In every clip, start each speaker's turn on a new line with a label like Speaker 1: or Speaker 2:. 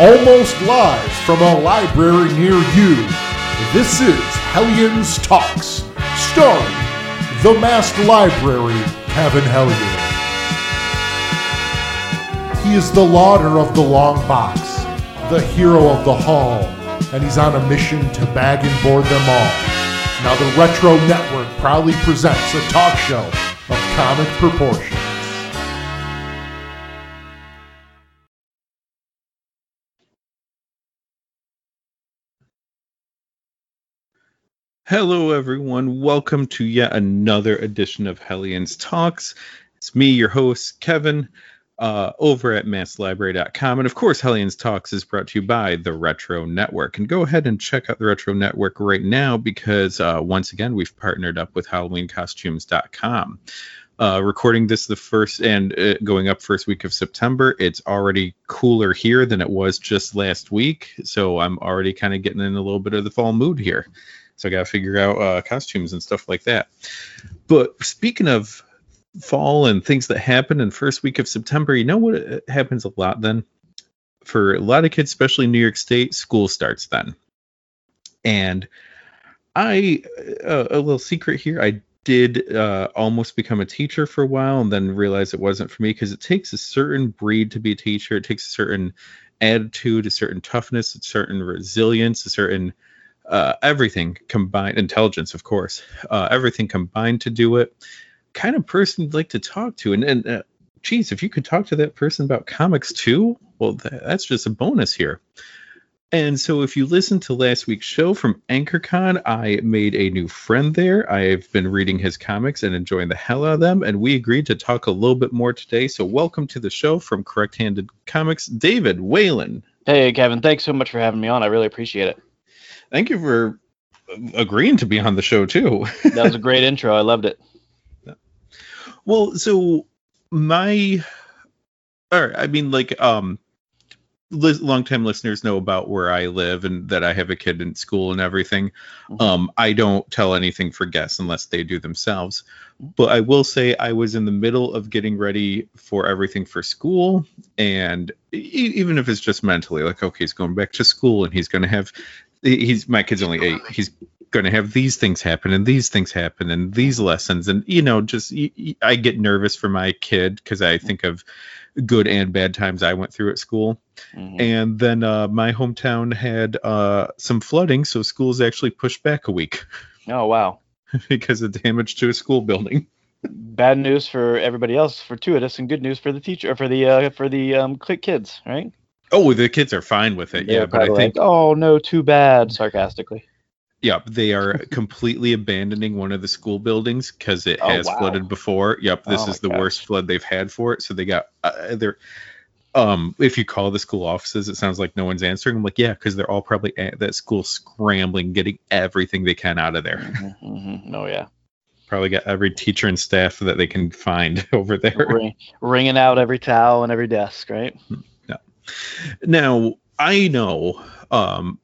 Speaker 1: Almost live from a library near you, this is Hellions Talks, starring the masked library, Kevin Hellion. He is the lauder of the long box, the hero of the hall, and he's on a mission to bag and board them all. Now the Retro Network proudly presents a talk show of comic proportions.
Speaker 2: Hello, everyone. Welcome to yet another edition of Hellions Talks. It's me, your host, Kevin, uh, over at masslibrary.com. And of course, Hellions Talks is brought to you by the Retro Network. And go ahead and check out the Retro Network right now because, uh, once again, we've partnered up with HalloweenCostumes.com. Uh, recording this the first and uh, going up first week of September. It's already cooler here than it was just last week. So I'm already kind of getting in a little bit of the fall mood here. So I got to figure out uh, costumes and stuff like that. But speaking of fall and things that happen in first week of September, you know what uh, happens a lot then? For a lot of kids, especially in New York State, school starts then. And I, uh, a little secret here, I did uh, almost become a teacher for a while and then realized it wasn't for me because it takes a certain breed to be a teacher. It takes a certain attitude, a certain toughness, a certain resilience, a certain uh, everything combined, intelligence, of course, uh, everything combined to do it. Kind of person you'd like to talk to, and and uh, geez, if you could talk to that person about comics too, well, th- that's just a bonus here. And so, if you listened to last week's show from AnchorCon, I made a new friend there. I've been reading his comics and enjoying the hell out of them, and we agreed to talk a little bit more today. So, welcome to the show from Correct Handed Comics, David Whalen.
Speaker 3: Hey, Kevin, thanks so much for having me on. I really appreciate it.
Speaker 2: Thank you for agreeing to be on the show too.
Speaker 3: that was a great intro. I loved it.
Speaker 2: Well, so my, or I mean, like, um, li- longtime listeners know about where I live and that I have a kid in school and everything.
Speaker 3: Mm-hmm.
Speaker 2: Um, I don't tell anything for guests unless they do themselves. But I will say I was in the middle of getting ready for everything for school, and e- even if it's just mentally, like, okay, he's going back to school and he's going to have, he's my kid's only eight. He's going to have these things happen and these things happen and these lessons and you know just I get nervous for my kid because i think of good and bad times i went through at school
Speaker 3: Mhm.
Speaker 2: and then uh, my hometown had uh, some flooding so schools actually pushed back a week
Speaker 3: Oh wow,
Speaker 2: because of damage to a school building
Speaker 3: bad news for everybody else fortuitous, and good news for the teacher, or for the uh, for the um kids, right?
Speaker 2: Oh the kids are fine with it yeah but i think
Speaker 3: like, oh no, too bad, sarcastically.
Speaker 2: Yep, they are completely abandoning one of the school buildings because it
Speaker 3: Oh,
Speaker 2: has
Speaker 3: wow.
Speaker 2: flooded before. Yep, this
Speaker 3: Oh,
Speaker 2: is the worst flood they've had for it. So they got uh, they're um if you call the school offices, it sounds like no one's answering. I'm like, yeah, because they're all probably at that school scrambling, getting everything they can out of there.
Speaker 3: Mhm, mhm. Oh yeah,
Speaker 2: Probably got every teacher and staff that they can find over there.
Speaker 3: Ring, ringing out every towel and every desk, right?
Speaker 2: Now I know, um,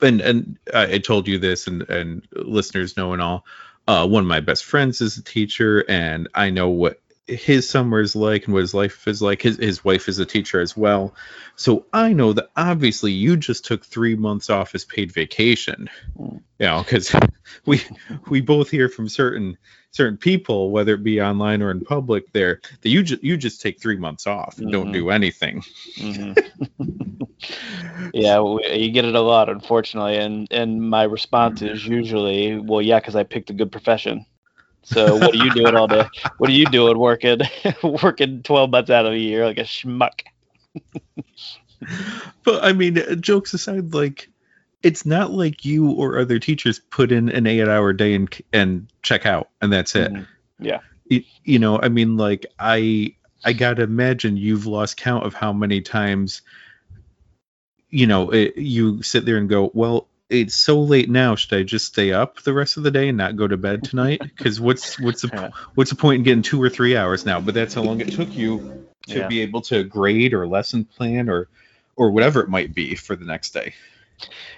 Speaker 2: and and I told you this, and and listeners know and all. Uh, one of my best friends is a teacher, and I know what his summer is like and what his life is like. His his wife is a teacher as well, so I know that obviously you just took three months off as paid vacation.
Speaker 3: Mm.
Speaker 2: You know, because we we both hear from certain certain people, whether it be online or in public, there that you just you just take three months off and don't
Speaker 3: Mhm.
Speaker 2: do anything.
Speaker 3: Mhm. yeah, we, you get it a lot, unfortunately, and and my response is usually, well, yeah, because I picked a good profession. So what are you doing all day? What are you doing working working twelve months out of a year like a schmuck?
Speaker 2: but I mean, jokes aside, like it's not like you or other teachers put in an eight-hour day and and check out, and that's it.
Speaker 3: Mhm. Yeah.
Speaker 2: You, you know, I mean, like I I gotta imagine you've lost count of how many times, you know, it, you sit there and go, well. It's so late now. Should I just stay up the rest of the day and not go to bed tonight? Because what's what's the what's the point in getting two or three hours now? But that's how long it took you to
Speaker 3: Yeah.
Speaker 2: be able to grade or lesson plan or or whatever it might be for the next day.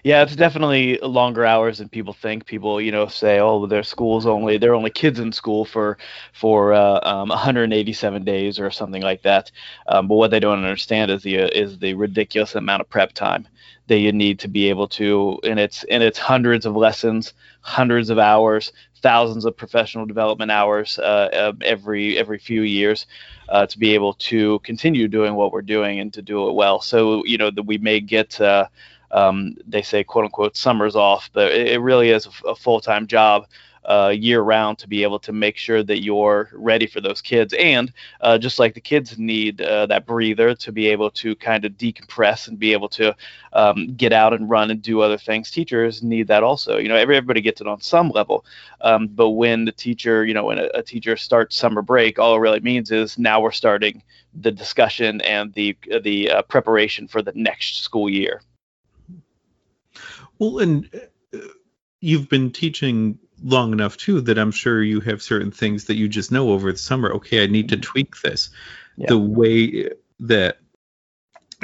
Speaker 3: Yeah, it's definitely longer hours than people think. People, you know, say, "Oh, their school's only they're only kids in school for for uh, um, 187 days or something like that." Um, but what they don't understand is the uh, is the ridiculous amount of prep time that you need to be able to, and it's and it's hundreds of lessons, hundreds of hours, thousands of professional development hours uh, every every few years uh, to be able to continue doing what we're doing and to do it well. So you know that we may get. Uh, um, they say quote unquote summers off, but it, it really is a, a full time job uh, year round to be able to make sure that you're ready for those kids. And uh, just like the kids need uh, that breather to be able to kind of decompress and be able to um, get out and run and do other things, teachers need that also. You know, everybody gets it on some level. Um, but when the teacher, you know, when a, a teacher starts summer break, all it really means is now we're starting the discussion and the the uh, preparation for the next school year.
Speaker 2: Well, and uh, you've been teaching long enough too that I'm sure you have certain things that you just know over the summer. Okay, I need to mm-hmm. tweak this. Yeah. The way that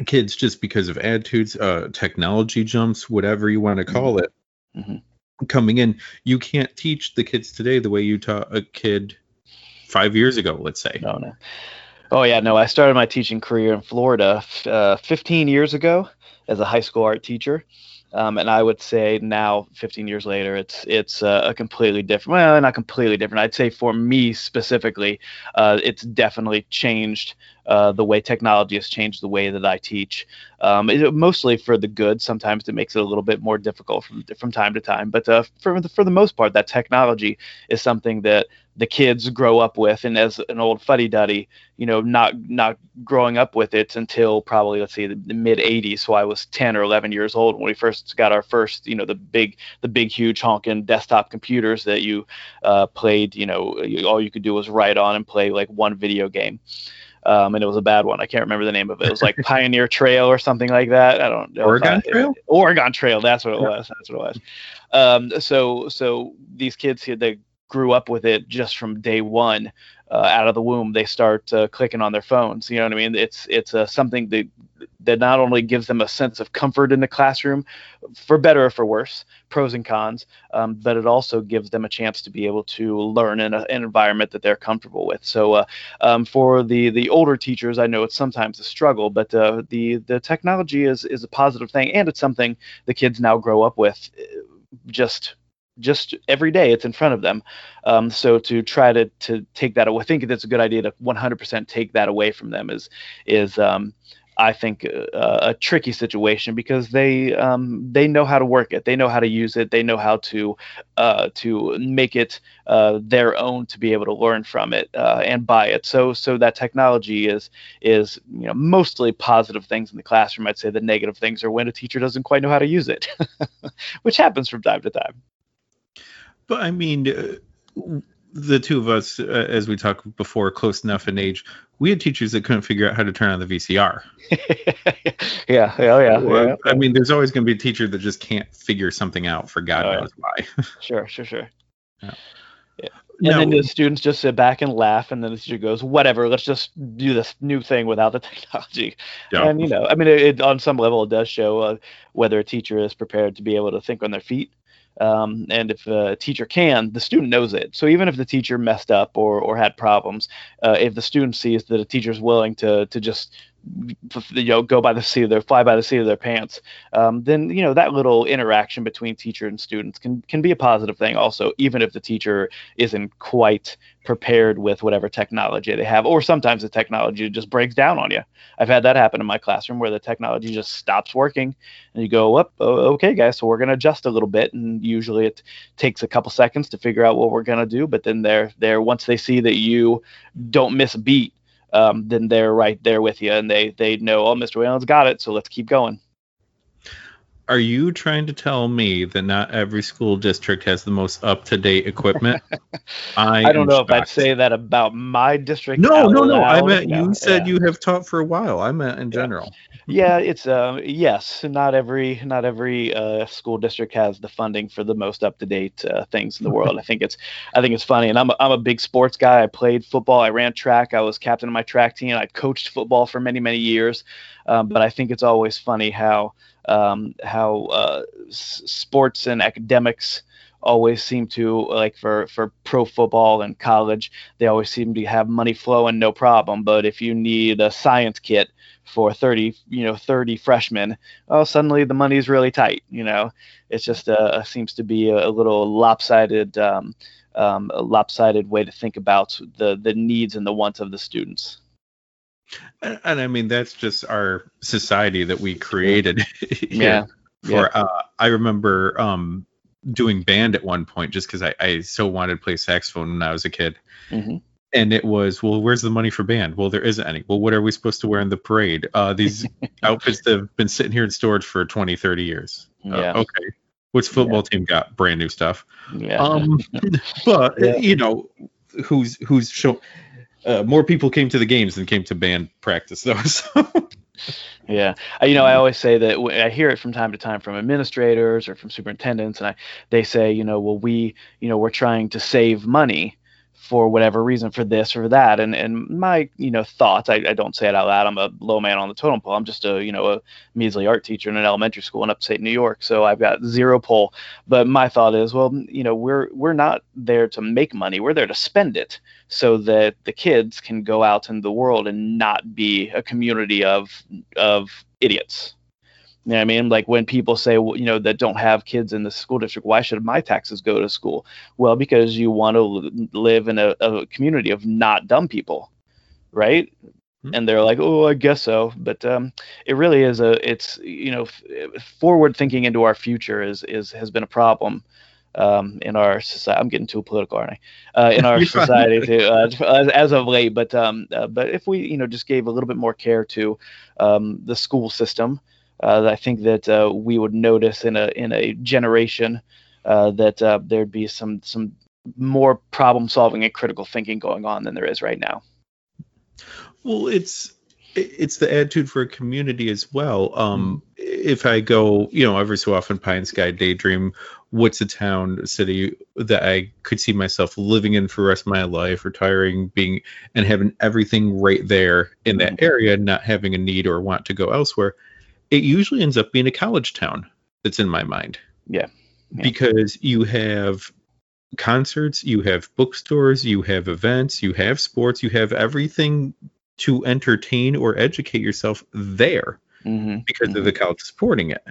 Speaker 2: kids, just because of attitudes, uh, technology jumps, whatever you want to mm-hmm. call it, mm-hmm. coming in, you can't teach the kids today the way you taught a kid five years ago. Let's say.
Speaker 3: No, no. Oh yeah, no. I started my teaching career in Florida uh, 15 years ago as a high school art teacher. Um, and I would say now, 15 years later, it's it's uh, a completely different. Well, not completely different. I'd say for me specifically, uh, it's definitely changed uh, the way technology has changed the way that I teach. Um, it, mostly for the good. Sometimes it makes it a little bit more difficult from from time to time, but uh, for the, for the most part, that technology is something that the kids grow up with and as an old fuddy duddy you know not not growing up with it until probably let's see the, the, mid 80s so i was 10 or 11 years old when we first got our first you know the big the big huge honking desktop computers that you uh, played you know all you could do was write on and play like one video game um, and it was a bad one. I can't remember the name of it. It was like Pioneer Trail or something like that. I don't know.
Speaker 2: Oregon Trail.
Speaker 3: Oregon Trail. That's what it was. That's what it was. Um, so so these kids here they grew up with it just from day one uh, out of the womb they start uh, clicking on their phones you know what i mean? It's it's uh, something that that not only gives them a sense of comfort in the classroom for better or for worse pros and cons um, but it also gives them a chance to be able to learn in a, an environment that they're comfortable with. So uh, um, for the the older teachers i know it's sometimes a struggle but uh, the the technology is is a positive thing and it's something the kids now grow up with uh, just just every day it's in front of them um, so to try to to take that away i think that's a good idea to 100% take that away from them is is um, I think uh, a tricky situation because they um, they know how to work it, they know how to use it, they know how to uh, to make it uh, their own to be able to learn from it uh, and buy it. So so that technology is is you know mostly positive things in the classroom. I'd say the negative things are when a teacher doesn't quite know how to use it, which happens from time to time.
Speaker 2: But I mean, uh, the two of us, uh, as we talked before, close enough in age, we had teachers that couldn't figure out how to turn on the VCR.
Speaker 3: yeah, oh yeah, yeah.
Speaker 2: I mean, there's always going to be a teacher that just can't figure something out for God oh, knows yeah.
Speaker 3: why. sure, sure, sure. Yeah. yeah. And no. then the students just sit back and laugh, and then the teacher goes, "Whatever, let's just do this new thing without the technology." Yeah. And you know, I mean, it, it, on some level, it does show uh, whether a teacher is prepared to be able to think on their feet um, and if a teacher can, the student knows it. So even if the teacher messed up or, or had problems, uh, if the student sees that a teacher is willing to to just you know go by the seat of their fly by the seat of their pants um, then you know that little interaction between teacher and students can can be a positive thing also even if the teacher isn't quite prepared with whatever technology they have or sometimes the technology just breaks down on you. I've had that happen in my classroom where the technology just stops working and you go up oh, okay guys so we're going to adjust a little bit and usually it takes a couple seconds to figure out what we're going to do but then they're there once they see that you don't miss a beat um, then they're right there with you and they they know oh mr whalen's got it so let's keep going
Speaker 2: are you trying to tell me that not every school district has the most up-to-date equipment
Speaker 3: i, I don't know shocked. if i'd say that about my district
Speaker 2: no no no i meant you said yeah. you have taught for a while i meant in general
Speaker 3: yeah, it's uh, yes. Not every not every uh, school district has the funding for the most up to date uh, things in the world. I think it's I think it's funny, and I'm a, I'm a big sports guy. I played football. I ran track. I was captain of my track team. I coached football for many many years. Um, but I think it's always funny how um, how uh, s- sports and academics always seem to like for for pro football and college they always seem to have money flowing no problem. But if you need a science kit for 30 you know 30 freshmen oh suddenly the money's really tight you know? It's just uh, seems to be a, a little lopsided um, um, a lopsided way to think about the the needs and the wants of the students
Speaker 2: And, and I mean, that's just our society that we created.
Speaker 3: Yeah,
Speaker 2: For uh, I remember um, doing band at one point just because I, I so wanted to play saxophone when I was a kid.
Speaker 3: Mhm.
Speaker 2: And it was, well, where's the money for band? Well, there isn't any. Well, what are we supposed to wear in the parade? Uh, these outfits that have been sitting here in storage for 20, 30 years. Uh,
Speaker 3: Yeah.
Speaker 2: okay. Which football team got? Brand new stuff.
Speaker 3: yeah
Speaker 2: Um, but
Speaker 3: Yeah.
Speaker 2: you know, who's who's show. Uh, more people came to the games than came to band practice, though. So
Speaker 3: Yeah, you know, I always say that i hear it from time to time from administrators or from superintendents, and I they say, you know, well, we, you know, we're trying to save money for whatever reason for this or that, and and my, you know, thoughts. I, I don't say it out loud. I'm a low man on the totem pole. I'm just a, you know, a measly art teacher in an elementary school in upstate New York, so I've got zero pull. But my thought is, well, you know, we're we're not there to make money. We're there to spend it so that the kids can go out in the world and not be a community of of idiots. You know what I mean? Like when people say, well, you know, that don't have kids in the school district, why should my taxes go to school? Well, because you want to live in a, a community of not dumb people, right?
Speaker 2: Hmm.
Speaker 3: And they're like, oh, I guess so. But um, it really is a, it's, you know, f- forward thinking into our future is, is, has been a problem um, in our society. I'm getting too political, aren't I? Uh, in our society too, uh, as, as of late. But um, uh, but if we, you know, just gave a little bit more care to um, the school system, uh, I think that uh, we would notice in a in a generation uh, that uh, there'd be some some more problem solving and critical thinking going on than there is right now.
Speaker 2: well, it's it's the attitude for a community as well. Um, if I go, you know, every so often Pine Sky Daydream, what's a town, a city that I could see myself living in for the rest of my life, retiring, being and having everything right there in that area, not having a need or want to go elsewhere. It usually ends up being a college town that's in my mind.
Speaker 3: Yeah. Yeah.
Speaker 2: Because you have concerts, you have bookstores, you have events, you have sports, you have everything to entertain or educate yourself there
Speaker 3: Mm-hmm.
Speaker 2: because of the college supporting it.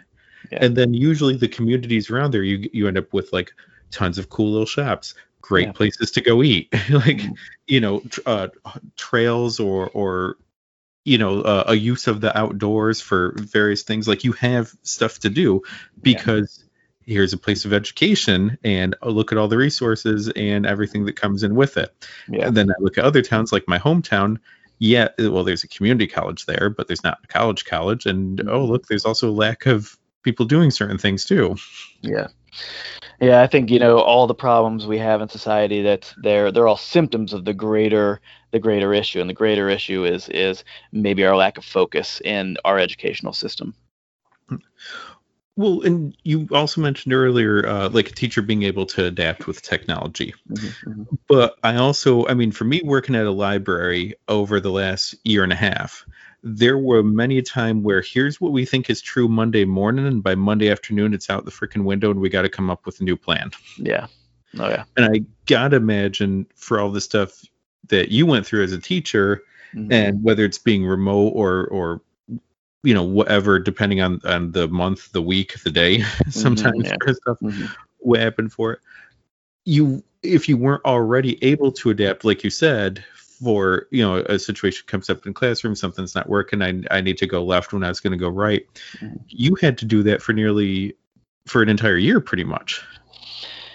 Speaker 3: Yeah.
Speaker 2: And then usually the communities around there, you you end up with like tons of cool little shops, great
Speaker 3: Yeah.
Speaker 2: places to go eat, like
Speaker 3: Mhm.
Speaker 2: you know tr- uh, trails or or you know uh, a use of the outdoors for various things. Like you have stuff to do because here's a place of education and look at all the resources and everything that comes in with it.
Speaker 3: Yeah.
Speaker 2: And then I look at other towns like my hometown. Yeah, well, there's a community college there, but there's not a college college. And
Speaker 3: Mm-hmm.
Speaker 2: oh, look, there's also a lack of people doing certain things too.
Speaker 3: Yeah. Yeah, I think you know all the problems we have in society that they're they're all symptoms of the greater the greater issue and the greater issue is is maybe our lack of focus in our educational system.
Speaker 2: Well, and you also mentioned earlier, uh, like a teacher being able to adapt with technology.
Speaker 3: Mhm,
Speaker 2: But I also, I mean, for me working at a library over the last year and a half, there were many a time where here's what we think is true Monday morning, and by Monday afternoon, it's out the freaking window, and we got to come up with a new plan.
Speaker 3: Yeah. Oh yeah.
Speaker 2: And I gotta imagine for all the stuff that you went through as a teacher,
Speaker 3: Mhm.
Speaker 2: and whether it's being remote or or you know whatever, depending on on the month, the week, the day, sometimes
Speaker 3: yeah.
Speaker 2: for stuff
Speaker 3: Mhm.
Speaker 2: what happened for it. You if you weren't already able to adapt, like you said, for you know a situation comes up in classroom, something's not working, I I need to go left when I was going to go right.
Speaker 3: Mhm.
Speaker 2: You had to do that for nearly for an entire year, pretty much.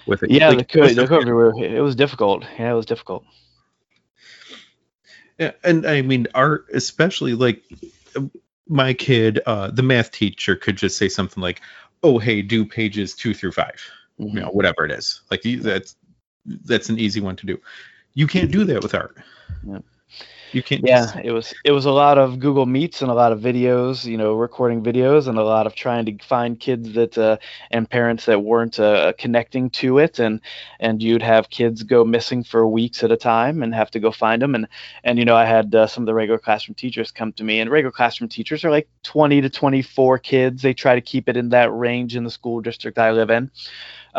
Speaker 2: With it,
Speaker 3: Yeah,
Speaker 2: Like,
Speaker 3: the
Speaker 2: was
Speaker 3: the it was difficult. Yeah, it was difficult.
Speaker 2: Yeah, and I mean art, especially like my kid, uh, the math teacher could just say something like, "Oh, hey, do pages two through 5
Speaker 3: Mhm.
Speaker 2: you know, whatever it is. Like that's that's an easy one to do. You can't do that with art. You can't.
Speaker 3: Yeah,
Speaker 2: just-
Speaker 3: it was it was a lot of Google Meets and a lot of videos, you know, recording videos and a lot of trying to find kids that uh, and parents that weren't uh, connecting to it, and and you'd have kids go missing for weeks at a time and have to go find them, and and you know I had uh, some of the regular classroom teachers come to me, and regular classroom teachers are like 20 to 24 kids. They try to keep it in that range in the school district I live in.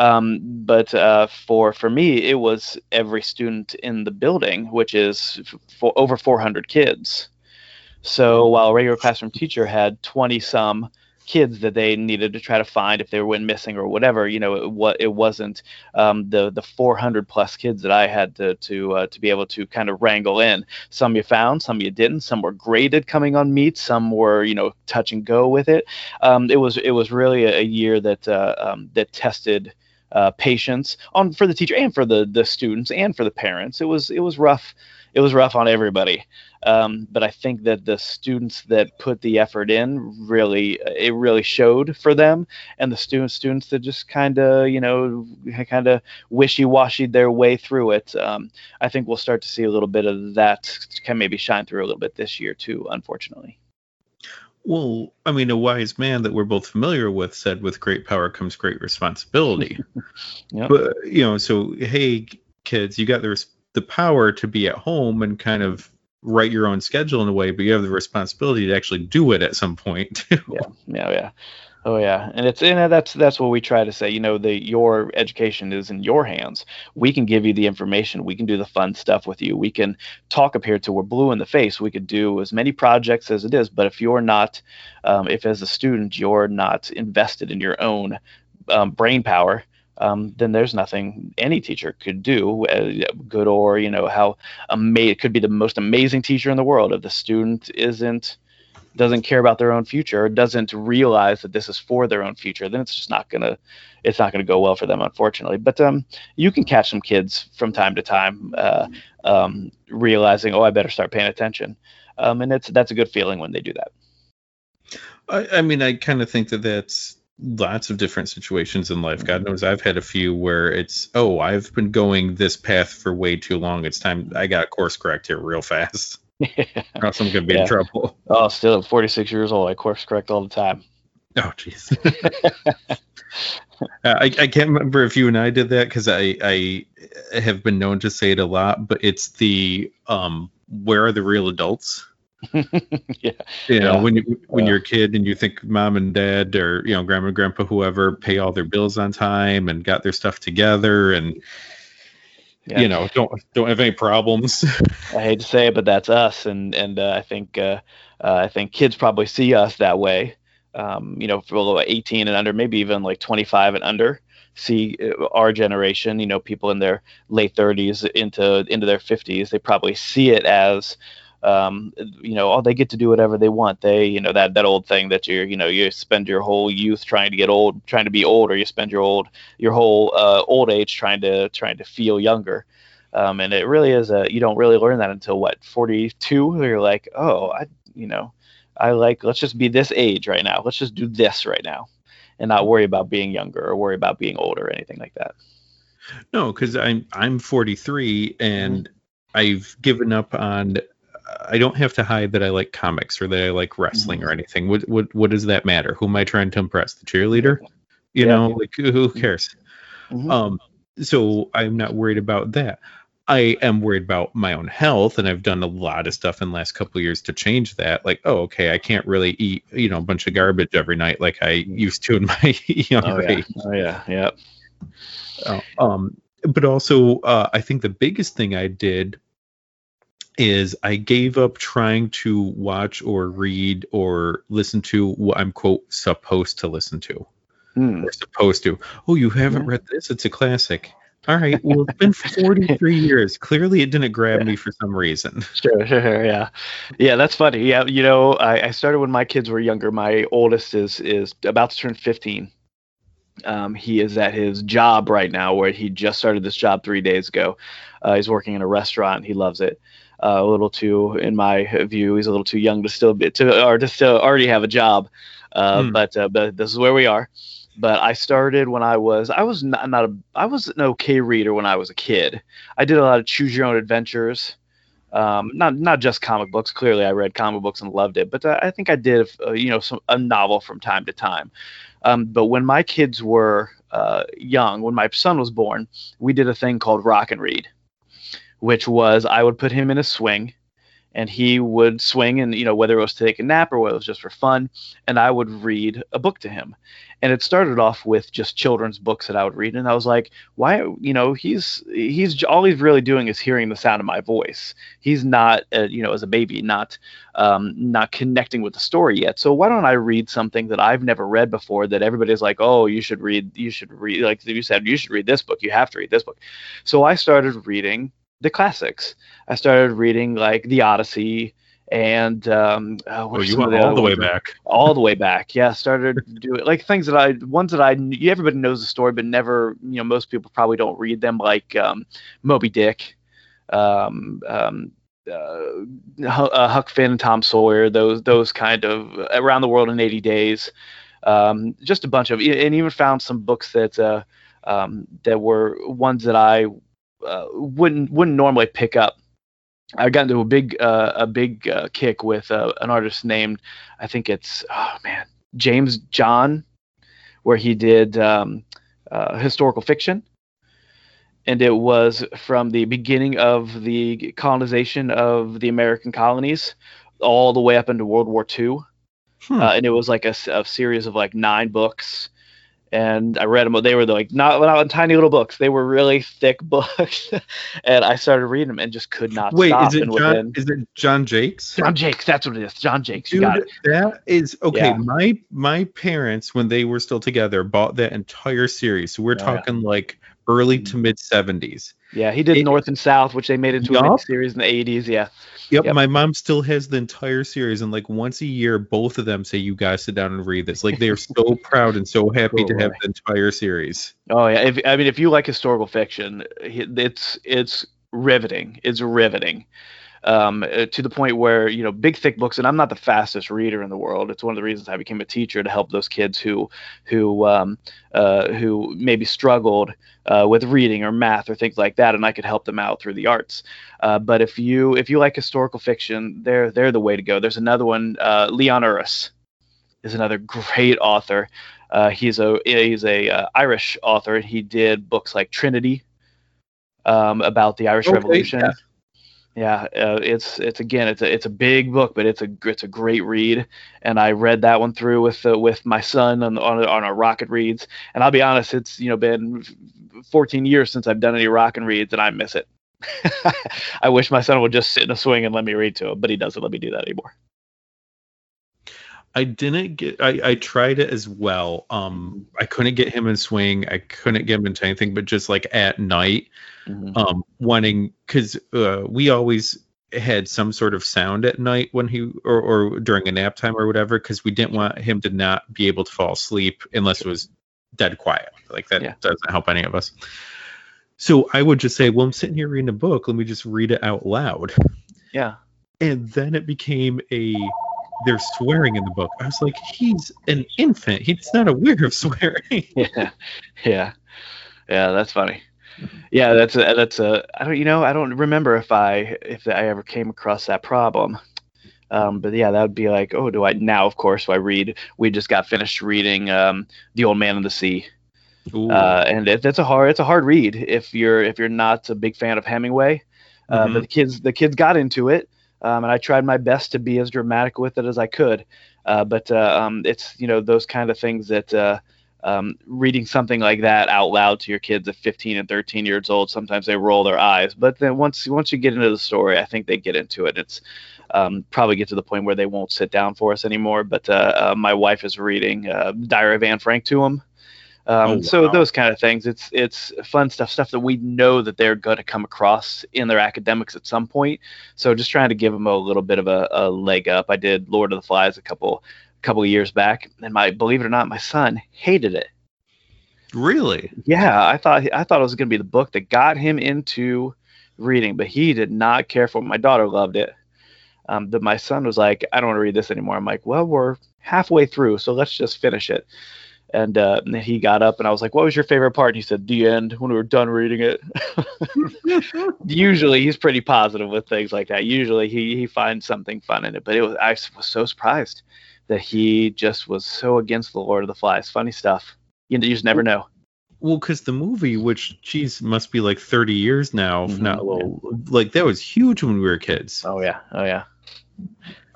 Speaker 3: Um, but uh, for for me, it was every student in the building, which is for over 400 kids. So while a regular classroom teacher had 20 some kids that they needed to try to find if they went missing or whatever, you know, it, wa- it wasn't um, the the 400 plus kids that I had to to uh, to be able to kind of wrangle in. Some you found, some you didn't. Some were graded coming on meet. Some were you know touch and go with it. Um, it was it was really a, a year that uh, um, that tested uh, patience on for the teacher and for the the students and for the parents. It was it was rough. It was rough on everybody. Um, but I think that the students that put the effort in really it really showed for them, and the students students that just kind of you know kind of wishy washy their way through it. Um, I think we'll start to see a little bit of that can maybe shine through a little bit this year too. Unfortunately.
Speaker 2: Well, I mean, a wise man that we're both familiar with said, "With great power comes great responsibility."
Speaker 3: Yep.
Speaker 2: But you know, so hey, kids, you got the res- the power to be at home and kind of write your own schedule in a way, but you have the responsibility to actually do it at some point. too.
Speaker 3: yeah yeah yeah oh yeah. And it's and that's that's what we try to say you know the your education is in your hands. We can give you the information. We can do the fun stuff with you. We can talk up here till we're blue in the face. We could do as many projects as it is. But if you're not um, if as a student you're not invested in your own um, brain power um, then there's nothing any teacher could do, uh, good or you know how ama- it could be the most amazing teacher in the world if the student isn't doesn't care about their own future, or doesn't realize that this is for their own future, then it's just not gonna it's not gonna go well for them, unfortunately. But um, you can catch some kids from time to time uh, um, realizing, oh, I better start paying attention, um, and it's that's a good feeling when they do that.
Speaker 2: I, I mean, I kind of think that that's lots of different situations in life. God knows I've had a few where it's, oh, I've been going this path for way too long. It's time I got course correct here real fast. Or else I'm gonna be
Speaker 3: Yeah.
Speaker 2: in trouble.
Speaker 3: oh, still at 46 years old, I course correct all the time.
Speaker 2: Oh, jeez. Uh, I, I can't remember if you and I did that because I, I have been known to say it a lot, but it's the um, where are the real adults?
Speaker 3: yeah,
Speaker 2: You know,
Speaker 3: Yeah.
Speaker 2: when you when
Speaker 3: Yeah.
Speaker 2: you're a kid and you think mom and dad or you know grandma and grandpa whoever pay all their bills on time and got their stuff together and
Speaker 3: yeah.
Speaker 2: you know don't don't have any problems.
Speaker 3: I hate to say it, but that's us, and and uh, I think uh, uh, I think kids probably see us that way. Um, you know, for 18 and under, maybe even like 25 and under, see uh, our generation. You know, people in their late 30s into into their 50s, they probably see it as um, you know, oh, they get to do whatever they want. They, you know, that that old thing that you're, you know, you spend your whole youth trying to get old, trying to be old, or you spend your old your whole uh, old age trying to trying to feel younger. Um, and it really is a you don't really learn that until what 42 where you're like oh i you know i like let's just be this age right now let's just do this right now and not worry about being younger or worry about being older or anything like that
Speaker 2: No, because I'm I'm 43 and I've given up on. I don't have to hide that I like comics or that I like wrestling or anything. What what what does that matter? Who am I trying to impress? The cheerleader? You
Speaker 3: Yeah.
Speaker 2: know, like who who cares?
Speaker 3: Mhm.
Speaker 2: Um, so I'm not worried about that. I am worried about my own health, and I've done a lot of stuff in the last couple of years to change that. Like, oh, okay, I can't really eat, you know, a bunch of garbage every night like I used to in my younger
Speaker 3: oh yeah
Speaker 2: age.
Speaker 3: oh yeah yeah
Speaker 2: Uh, um, but also, uh, I think the biggest thing I did is I gave up trying to watch or read or listen to what I'm quote supposed to listen to
Speaker 3: Hmm.
Speaker 2: or supposed to. Oh, you haven't read this? It's a classic. All right. Well, it's been 43 years. Clearly, it didn't grab me for some reason.
Speaker 3: Sure, sure, sure, yeah, yeah. That's funny. Yeah, you know, I, I started when my kids were younger. My oldest is is about to turn 15. Um, he is at his job right now, where he just started this job three days ago. Uh, he's working in a restaurant. He loves it. Uh, a little too, in my view, he's a little too young to still be to or to still already have a job. Uh,
Speaker 2: Hmm.
Speaker 3: But uh, but this is where we are. But I started when I was I was not, not a I was an okay reader when I was a kid. I did a lot of choose your own adventures Um, not not just comic books. Clearly, I read comic books and loved it, but uh, I think I did, uh, you know, some, a novel from time to time. Um, but when my kids were uh, young, when my son was born, we did a thing called rock and read, which was I would put him in a swing and he would swing and you know whether it was to take a nap or whether it was just for fun and i would read a book to him. And it started off with just children's books that i would read and i was like why you know he's he's all he's really doing is hearing the sound of my voice. He's not uh, you know as a baby not um, not connecting with the story yet. So why don't i read something that i've never read before that everybody's like oh you should read you should read like you said you should read this book. You have to read this book so i started reading the classics. I started reading like the Odyssey and um,
Speaker 2: uh, oh, you went all the way back.
Speaker 3: All the way back, yeah. Started doing like things that I ones that I everybody knows the story, but never you know most people probably don't read them like um, Moby Dick, um, um, uh, uh, Huck Finn and Tom Sawyer. Those those kind of around the world in 80 days. Um, just a bunch of and even found some books that uh, um, that were ones that I uh, wouldn't wouldn't normally pick up. I got into a big uh, a big uh, kick with uh, an artist named I think it's oh man James John, where he did um, uh, historical fiction, and it was from the beginning of the colonization of the American colonies all the way up into World War II, hmm. Uh, and it was like a, a series of like nine books and I read them. They were like not not tiny little books. They were really thick books, and I started reading them and just could not
Speaker 2: Wait,
Speaker 3: stop.
Speaker 2: is it John? Within, is it John Jakes?
Speaker 3: John Jakes. That's what it is. John Jakes.
Speaker 2: Dude, that is okay. Yeah. My my parents, when they were still together, bought that entire series. So we're oh, talking yeah. like early mm-hmm. to mid 70s.
Speaker 3: Yeah, he did it, North and South, which they made into yup. a series in the 80s. Yeah.
Speaker 2: Yep, yep, my mom still has the entire series, and like once a year, both of them say, "You guys sit down and read this." Like they are so proud and so happy oh, to have the entire series.
Speaker 3: Oh yeah, if, I mean, if you like historical fiction, it's it's riveting. It's riveting um, uh, to the point where you know big thick books and i'm not the fastest reader in the world. It's one of the reasons i became a teacher to help those kids who who um, uh, who maybe struggled uh, with reading or math or things like that and i could help them out through the arts. Uh, but if you if you like historical fiction they're they're the way to go. There's another one uh, leon uris is another great author. Uh, he's a he's a irish author he did books like trinity um, about the irish okay, revolution. yeah yeah, uh, it's it's again it's a it's a big book, but it's a it's a great read, and I read that one through with uh, with my son on on on our rocket reads, and I'll be honest, it's you know been 14 years since I've done any rocket reads, and I miss it. I wish my son would just sit in a swing and let me read to him, but he doesn't let me do that anymore.
Speaker 2: I didn't get. I, I tried it as well. Um, I couldn't get him in swing. I couldn't get him into anything, but just like at night, mm-hmm. um, wanting because uh, we always had some sort of sound at night when he or, or during a nap time or whatever because we didn't want him to not be able to fall asleep unless it was dead quiet. Like that yeah. doesn't help any of us. So I would just say, well, I'm sitting here reading a book. Let me just read it out loud.
Speaker 3: Yeah.
Speaker 2: And then it became a there's swearing in the book. I was like, he's an infant. He's not aware of swearing.
Speaker 3: yeah, yeah, yeah. That's funny. Yeah, that's a, that's a. I don't, you know, I don't remember if I if I ever came across that problem. Um, but yeah, that would be like, oh, do I now? Of course, do I read. We just got finished reading um, the Old Man and the Sea. Uh, and it, it's a hard it's a hard read if you're if you're not a big fan of Hemingway. Uh, mm-hmm. But the kids the kids got into it um, and I tried my best to be as dramatic with it as I could. Uh, but uh, um, it's you know those kind of things that uh, um, reading something like that out loud to your kids at 15 and 13 years old, sometimes they roll their eyes. But then once once you get into the story, I think they get into it. It's um, probably get to the point where they won't sit down for us anymore. But uh, uh, my wife is reading uh, Diary of Anne Frank to them. Um, oh, wow. So those kind of things, it's it's fun stuff, stuff that we know that they're going to come across in their academics at some point. So just trying to give them a little bit of a, a leg up. I did Lord of the Flies a couple couple of years back, and my believe it or not, my son hated it.
Speaker 2: Really?
Speaker 3: Yeah, I thought I thought it was going to be the book that got him into reading, but he did not care for it. My daughter loved it. Um, but my son was like, I don't want to read this anymore. I'm like, well, we're halfway through, so let's just finish it And uh, he got up, and I was like, "What was your favorite part?" And he said, "The end." When we were done reading it. Usually, he's pretty positive with things like that. Usually, he he finds something fun in it. But it was I was so surprised that he just was so against the Lord of the Flies. Funny stuff. You, you just never know.
Speaker 2: Well, because the movie, which geez, must be like 30 years now,
Speaker 3: Mhm.
Speaker 2: not well, like that was huge when we were kids.
Speaker 3: Oh yeah, oh yeah.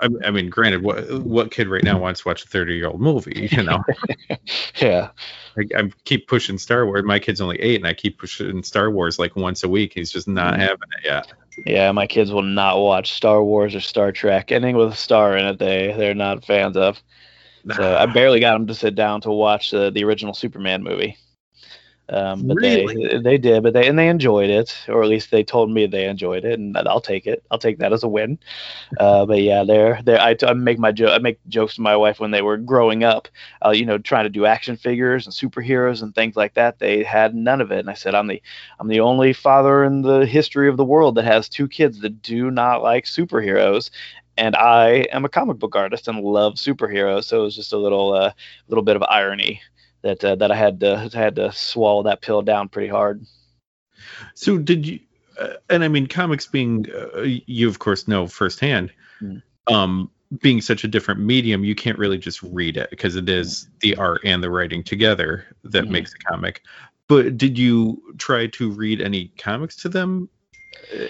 Speaker 2: I, I mean, granted, what what kid right now wants to watch a 30 year old movie? You know,
Speaker 3: Yeah.
Speaker 2: I, I keep pushing Star Wars. My kid's only eight, and I keep pushing Star Wars like once a week. He's just not
Speaker 3: Mhm.
Speaker 2: having it yet.
Speaker 3: Yeah, my kids will not watch Star Wars or Star Trek. Anything with a star in it, they they're not fans of. So I barely got them to sit down to watch the the original Superman movie. Um, but
Speaker 2: Really?
Speaker 3: they they did, but they and they enjoyed it, or at least they told me they enjoyed it, and I'll take it. I'll take that as a win. Uh, but yeah, they're they I, I make my joke I make jokes to my wife when they were growing up, uh, you know, trying to do action figures and superheroes and things like that. They had none of it, and I said I'm the I'm the only father in the history of the world that has two kids that do not like superheroes, and I am a comic book artist and love superheroes. So it was just a little uh, little bit of irony that uh, that I had to had to swallow that pill down pretty hard.
Speaker 2: So did you? Uh, and I mean, comics being uh, you of course know firsthand,
Speaker 3: Mm.
Speaker 2: um, being such a different medium, you can't really just read it because it is the art and the writing together that
Speaker 3: Mhm.
Speaker 2: makes a comic. But did you try to read any comics to them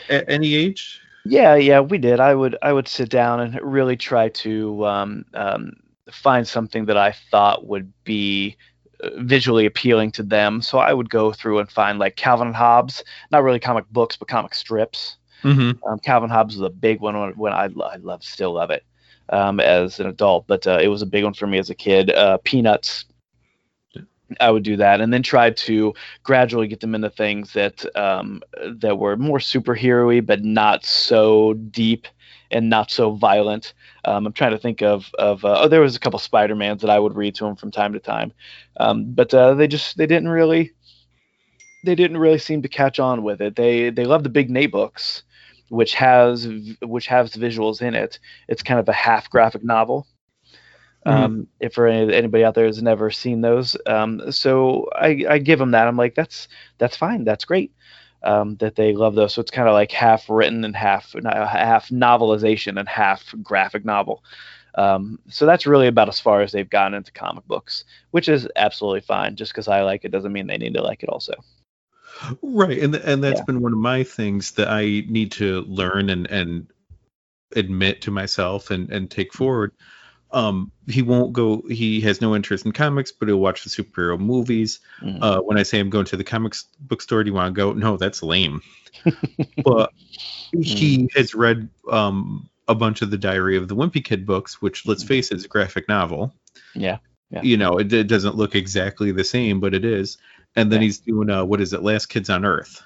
Speaker 2: at any age?
Speaker 3: Yeah, yeah, we did. I would I would sit down and really try to um, um, find something that I thought would be visually appealing to them. So I would go through and find like Calvin and Hobbes, not really comic books, but comic strips.
Speaker 2: Mm-hmm.
Speaker 3: Um, Calvin Hobbes was a big one when, when I, I love still love it um, as an adult, but uh, it was a big one for me as a kid. Uh, Peanuts, I would do that, and then try to gradually get them into things that um, that were more superhero-y, but not so deep and not so violent. Um, I'm trying to think of of uh, oh, there was a couple Spider-Mans that I would read to him from time to time, um, but uh, they just they didn't really they didn't really seem to catch on with it. They they love the Big Nate books, which has which has visuals in it. It's kind of a half graphic novel. Um, if for any, anybody out there has never seen those, um, so I, I give them that. I'm like, that's that's fine, that's great. Um, that they love those. So it's kind of like half written and half half novelization and half graphic novel. Um, so that's really about as far as they've gotten into comic books, which is absolutely fine. Just because I like it doesn't mean they need to like it also.
Speaker 2: Right, and and that's
Speaker 3: Yeah.
Speaker 2: been one of my things that I need to learn and and admit to myself and and take forward. Um, he won't go. He has no interest in comics, but he'll watch the superhero movies.
Speaker 3: Mhm.
Speaker 2: Uh, when I say I'm going to the comics book store, do you want to go? No, that's lame. but he has read um a bunch of the Diary of the Wimpy Kid books, which let's face it, is a graphic novel.
Speaker 3: Yeah, yeah.
Speaker 2: You know, it, it doesn't look exactly the same, but it is. And then
Speaker 3: Yeah.
Speaker 2: he's doing uh, what is it? Last Kids on Earth.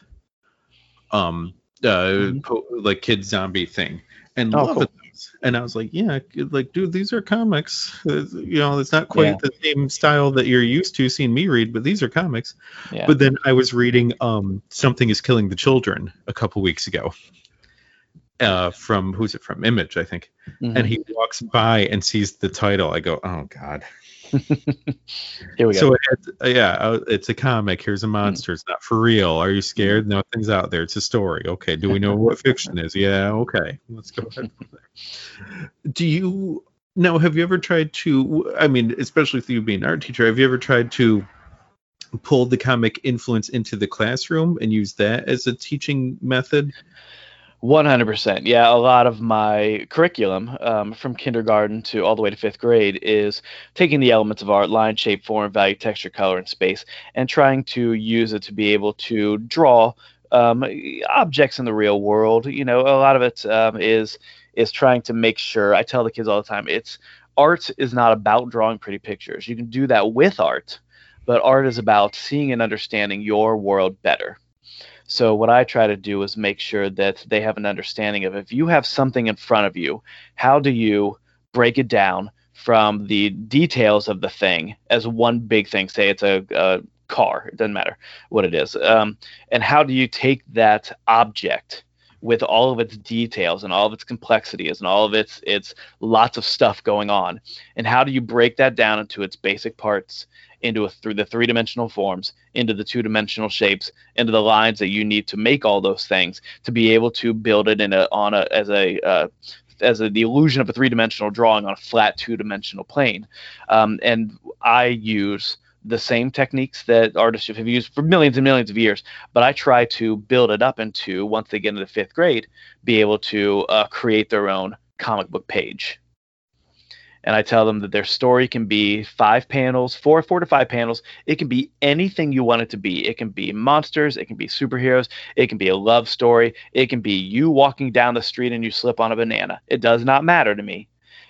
Speaker 2: Um, uh,
Speaker 3: Mhm.
Speaker 2: po- like kid zombie thing, and
Speaker 3: Oh,
Speaker 2: loving
Speaker 3: cool.
Speaker 2: those. And I was like, yeah, like, dude, these are comics. You know, it's not quite
Speaker 3: Yeah.
Speaker 2: the same style that you're used to seeing me read, but these are comics.
Speaker 3: Yeah.
Speaker 2: But then I was reading um, Something is Killing the Children a couple weeks ago. Uh, from who's it from? Image, I think.
Speaker 3: Mhm.
Speaker 2: And he walks by and sees the title. I go, oh god.
Speaker 3: Here we go.
Speaker 2: So it has, uh, yeah, uh, it's a comic. Here's a monster. It's not for real. Are you scared? Nothing's out there. It's a story. Okay. Do we know what fiction is? Yeah. Okay. Let's go ahead. from there. Do you now? Have you ever tried to? I mean, especially with you being an art teacher, have you ever tried to pull the comic influence into the classroom and use that as a teaching method?
Speaker 3: 100%. Yeah, a lot of my curriculum um, from kindergarten to all the way to fifth grade is taking the elements of art, line, shape, form, value, texture, color, and space, and trying to use it to be able to draw um, objects in the real world. You know, a lot of it um, is is trying to make sure. I tell the kids all the time, it's art is not about drawing pretty pictures. You can do that with art, but art is about seeing and understanding your world better. So what I try to do is make sure that they have an understanding of if you have something in front of you, how do you break it down from the details of the thing as one big thing? Say it's a, a car, it doesn't matter what it is. Um, and how do you take that object, with all of its details and all of its complexities and all of its its lots of stuff going on and how do you break that down into its basic parts into a, through the three-dimensional forms into the two-dimensional shapes into the lines that you need to make all those things to be able to build it in a on a as a uh, as a, the illusion of a three-dimensional drawing on a flat two-dimensional plane um, and i use the same techniques that artists have used for millions and millions of years, but I try to build it up into once they get into fifth grade, be able to uh, create their own comic book page. And I tell them that their story can be five panels, four, four to five panels. It can be anything you want it to be. It can be monsters. It can be superheroes. It can be a love story. It can be you walking down the street and you slip on a banana. It does not matter to me,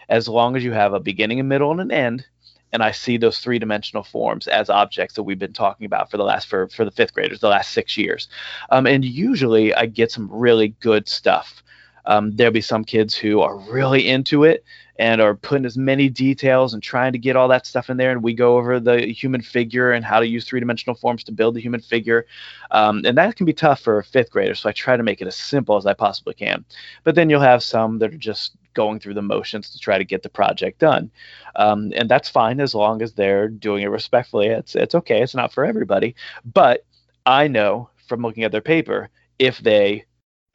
Speaker 3: as long as you have a beginning, a middle, and an end and I see those three dimensional forms as objects that we've been talking about for the last for for the fifth graders the last six years, um, and usually I get some really good stuff. Um, there'll be some kids who are really into it and are putting as many details and trying to get all that stuff in there. And we go over the human figure and how to use three dimensional forms to build the human figure. Um, and that can be tough for a fifth grader. So I try to make it as simple as I possibly can. But then you'll have some that are just going through the motions to try to get the project done. Um, and that's fine as long as they're doing it respectfully. It's, it's okay. It's not for everybody. But I know from looking at their paper if they,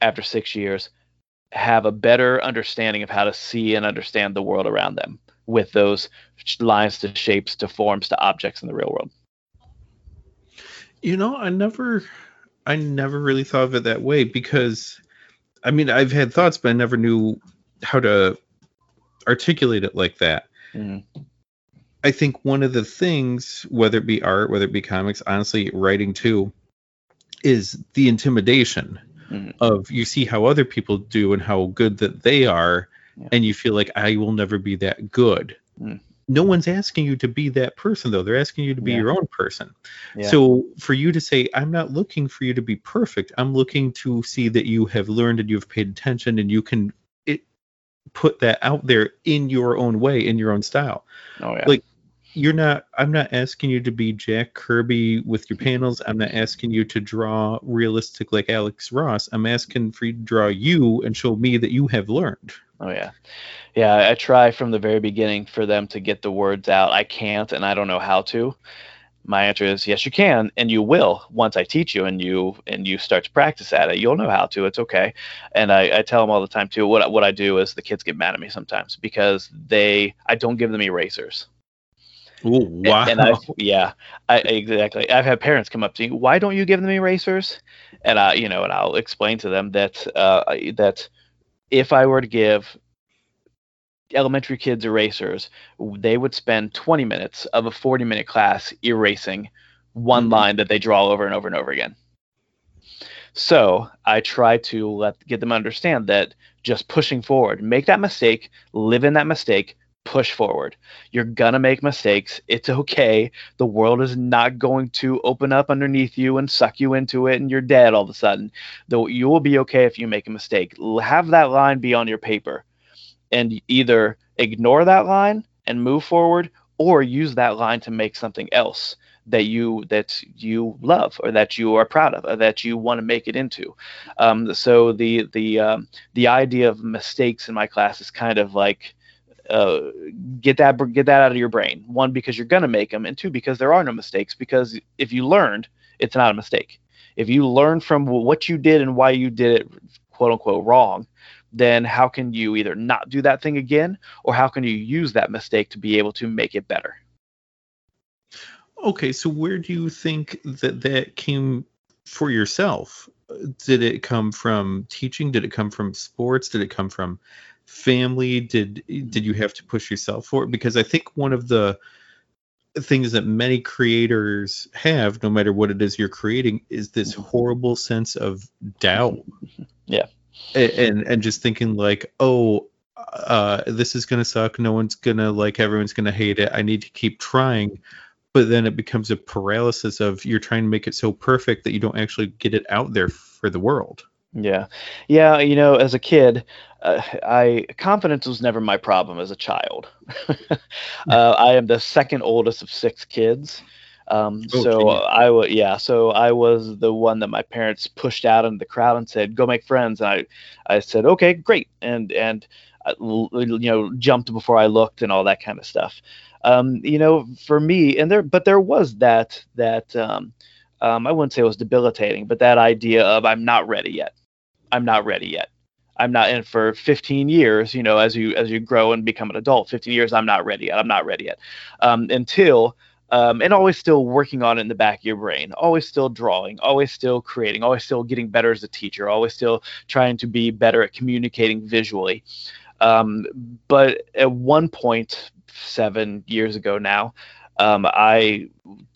Speaker 3: after six years, have a better understanding of how to see and understand the world around them with those lines to shapes to forms to objects in the real world.
Speaker 2: You know, I never I never really thought of it that way because I mean, I've had thoughts but I never knew how to articulate it like that. Mm-hmm. I think one of the things, whether it be art, whether it be comics, honestly, writing too, is the intimidation mm-hmm. of you see how other people do and how good that they are, yeah. and you feel like I will never be that good. Mm. No one's asking you to be that person though. They're asking you to be yeah. your own person. Yeah. So for you to say, I'm not looking for you to be perfect. I'm looking to see that you have learned and you've paid attention and you can it, put that out there in your own way, in your own style. Oh yeah. Like you're not i'm not asking you to be jack kirby with your panels. I'm not asking you to draw realistic like alex ross. I'm asking for you to draw you and show me that you have learned.
Speaker 3: Oh yeah. Yeah i try from the very beginning for them to get the words out. I can't and i don't know how to. My answer is yes you can and you will once i teach you and you and you start to practice at it. You'll know how to. It's okay. And i, I tell them all the time too what, what i do is the kids get mad at me sometimes because they i don't give them erasers
Speaker 2: Ooh, wow.
Speaker 3: And, I, yeah, I, exactly. I've had parents come up to me, why don't you give them erasers? And I, you know, and I'll explain to them that uh, that if I were to give elementary kids erasers, they would spend 20 minutes of a 40 minute class erasing one mm-hmm. line that they draw over and over and over again. So I try to let get them understand that just pushing forward, make that mistake, live in that mistake, push forward. You're gonna make mistakes. It's okay. The world is not going to open up underneath you and suck you into it and you're dead all of a sudden. Though you will be okay if you make a mistake. Have that line be on your paper and either ignore that line and move forward or use that line to make something else that you that you love or that you are proud of or that you want to make it into um, so the the um, the idea of mistakes in my class is kind of like uh, get that get that out of your brain. One, because you're gonna make them, and two, because there are no mistakes. Because if you learned, it's not a mistake. If you learn from what you did and why you did it, quote unquote, wrong, then how can you either not do that thing again, or how can you use that mistake to be able to make it better?
Speaker 2: Okay, so where do you think that that came for yourself? Did it come from teaching? Did it come from sports? Did it come from family did did you have to push yourself for it? Because i think one of the things that many creators have no matter what it is you're creating is this mm-hmm. horrible sense of doubt.
Speaker 3: Yeah.
Speaker 2: And and just thinking like oh uh this is gonna suck. No one's gonna like everyone's gonna hate it. I need to keep trying. But then it becomes a paralysis of you're trying to make it so perfect that you don't actually get it out there for the world
Speaker 3: yeah, yeah. You know, as a kid, uh, I confidence was never my problem as a child. uh, I am the second oldest of six kids. Um,
Speaker 2: Oh,
Speaker 3: so. I was yeah, so I was the one that my parents pushed out into the crowd and said, "Go make friends." And I I said, "Okay, great," and and I l- you know jumped before I looked and all that kind of stuff. Um, you know, for me, and there, but there was that that um, um, I wouldn't say it was debilitating, but that idea of I'm not ready yet. I'm not ready yet. I'm not in for 15 years, you know, as you as you grow and become an adult, 15 years, I'm not ready yet. I'm not ready yet. Um, until um, and always still working on it in the back of your brain, always still drawing, always still creating, always still getting better as a teacher, always still trying to be better at communicating visually. Um, but at one point, seven years ago now, um, I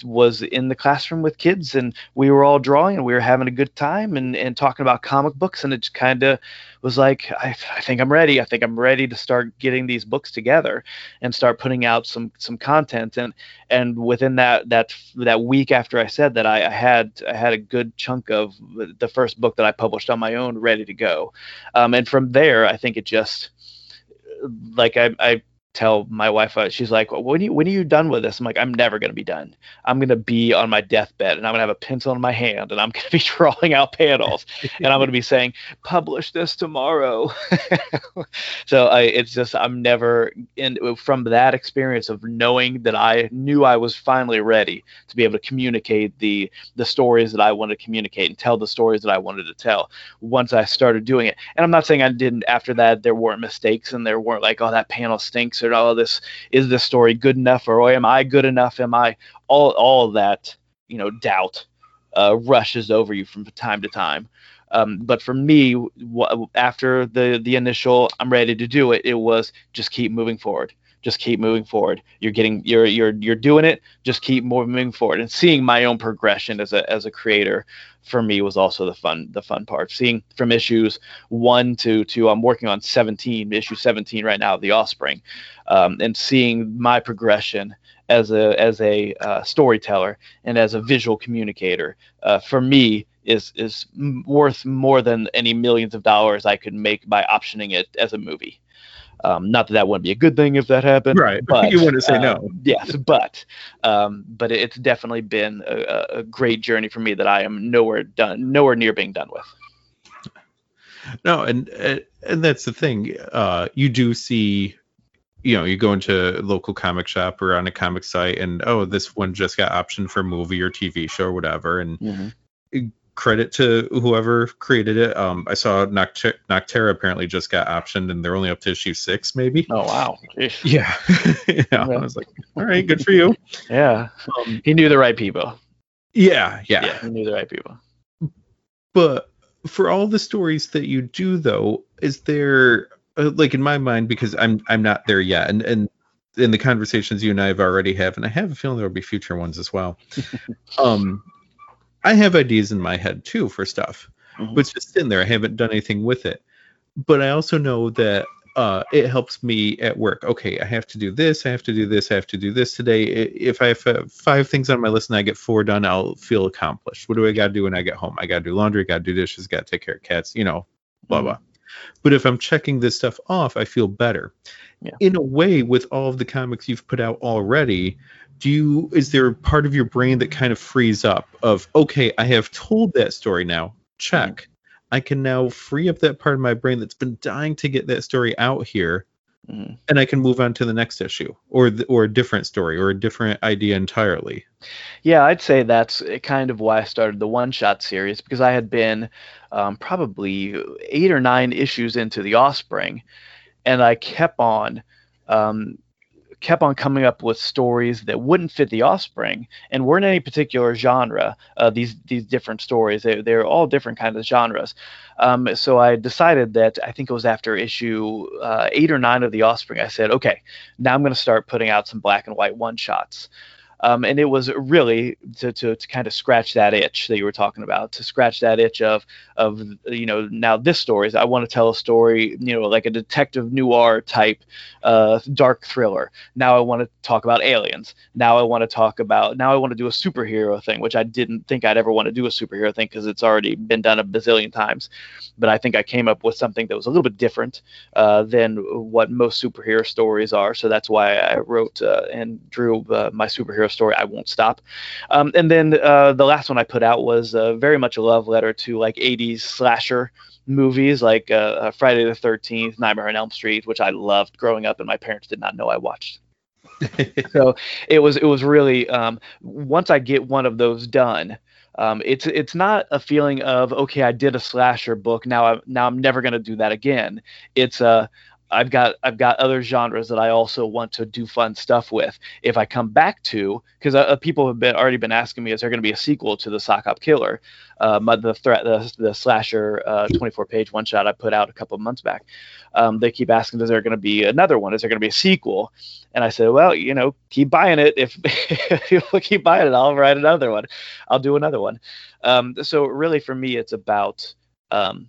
Speaker 3: was in the classroom with kids and we were all drawing and we were having a good time and, and talking about comic books. And it just kind of was like, I, I think I'm ready. I think I'm ready to start getting these books together and start putting out some, some content. And, and within that, that, that week after I said that I, I had, I had a good chunk of the first book that I published on my own ready to go. Um, and from there, I think it just, like I, I tell my wife, uh, she's like, when are you when are you done with this? I'm like, I'm never gonna be done. I'm gonna be on my deathbed and I'm gonna have a pencil in my hand and I'm gonna be drawing out panels and I'm gonna be saying, publish this tomorrow. so I, it's just I'm never in from that experience of knowing that I knew I was finally ready to be able to communicate the the stories that I wanted to communicate and tell the stories that I wanted to tell. Once I started doing it, and I'm not saying I didn't after that. There weren't mistakes and there weren't like, oh, that panel stinks or oh, this is this story good enough or oh, am I good enough? Am I all all that you know doubt uh, rushes over you from time to time. Um, but for me, w- after the the initial, I'm ready to do it. It was just keep moving forward. Just keep moving forward. You're getting, you're you're you're doing it. Just keep moving forward and seeing my own progression as a as a creator. For me, was also the fun the fun part. Seeing from issues one to to I'm working on 17 issue 17 right now, The Offspring, um, and seeing my progression as a as a uh, storyteller and as a visual communicator uh, for me is is worth more than any millions of dollars I could make by optioning it as a movie. Um, not that that wouldn't be a good thing if that happened,
Speaker 2: Right.
Speaker 3: But
Speaker 2: You wouldn't say
Speaker 3: uh,
Speaker 2: no.
Speaker 3: Yes, but um, but it's definitely been a, a- great journey for me that I am nowhere done, nowhere near being done with.
Speaker 2: No, and and and that's the thing. Uh, you do see, you know, you go into a local comic shop or on a comic site, and oh, this one just got optioned for movie or TV show or whatever, and credit to whoever created it. Um, I saw Nocte- Nocterra apparently just got optioned, and they're only up to issue six, maybe.
Speaker 3: Oh wow, Jeez.
Speaker 2: Yeah, yeah. I was like, all right, good for you.
Speaker 3: yeah,
Speaker 2: Um,
Speaker 3: he knew the right people.
Speaker 2: yeah, yeah,
Speaker 3: Yeah, he knew the right people.
Speaker 2: But for all the stories that you do, though, is there uh, like in my mind because I'm I'm not there yet, and and in the conversations you and I have already have, and I have a feeling there will be future ones as well. um, I have ideas in my head too for stuff,
Speaker 3: Mhm.
Speaker 2: but it's just in there. I haven't done anything with it. But I also know that uh, it helps me at work. Okay, I have to do this. I have to do this. I have to do this today. If I have five things on my list and I get four done, I'll feel accomplished. What do I got to do when I get home? I got to do laundry. Got to do dishes. Got to take care of cats. You know, blah
Speaker 3: Mhm.
Speaker 2: blah. But if I'm checking this stuff off, I feel better.
Speaker 3: Yeah.
Speaker 2: In a way, with all of the comics you've put out already, do you is there a part of your brain that kind of frees up of okay, I have told that story now. Check. I can now free up that part of my brain that's been dying to get that story out here,
Speaker 3: Mhm.
Speaker 2: and I can move on to the next issue or or a different story or a different idea entirely.
Speaker 3: Yeah, I'd say that's kind of why I started the one shot series because I had been um, probably eight or nine issues into the Offspring, and I kept on. Um, kept on coming up with stories that wouldn't fit the offspring and weren't any particular genre uh, these these different stories. They, they're all different kinds of genres. Um, so i decided that i think it was after issue uh, eight or nine of the offspring i said okay now i'm going to start putting out some black and white one shots um, and it was really to, to, to kind of scratch that itch that you were talking about to scratch that itch of of you know now this story is i want to tell a story you know like a detective noir type uh, dark thriller. Now i want to talk about aliens. Now i want to talk about now i want to do a superhero thing which i didn't think i'd ever want to do a superhero thing because it's already been done a bazillion times. But i think i came up with something that was a little bit different uh, than what most superhero stories are. So that's why i wrote uh, and drew uh, my superhero story, I won't stop. Um, and then uh, the last one I put out was uh, very much a love letter to like 80s slasher movies like uh, uh, Friday the 13th, Nightmare on Elm Street, which I loved growing up, and my parents did not know I watched. so it was it was really um, once I get one of those done, um, it's it's not a feeling of okay, I did a slasher book now I now I'm never going to do that again. It's a I've got I've got other genres that I also want to do fun stuff with. If I come back to because uh, uh, people have been already been asking me, is there going to be a sequel to the Sock Hop Killer, uh, the threat the, the slasher uh, 24 page one shot I put out a couple of months back. Um, they keep asking, is there going to be another one? Is there going to be a sequel? And I said, well, you know, keep buying it. If, you keep buying it, I'll write another one. I'll do another one. Um, so really, for me, it's about um,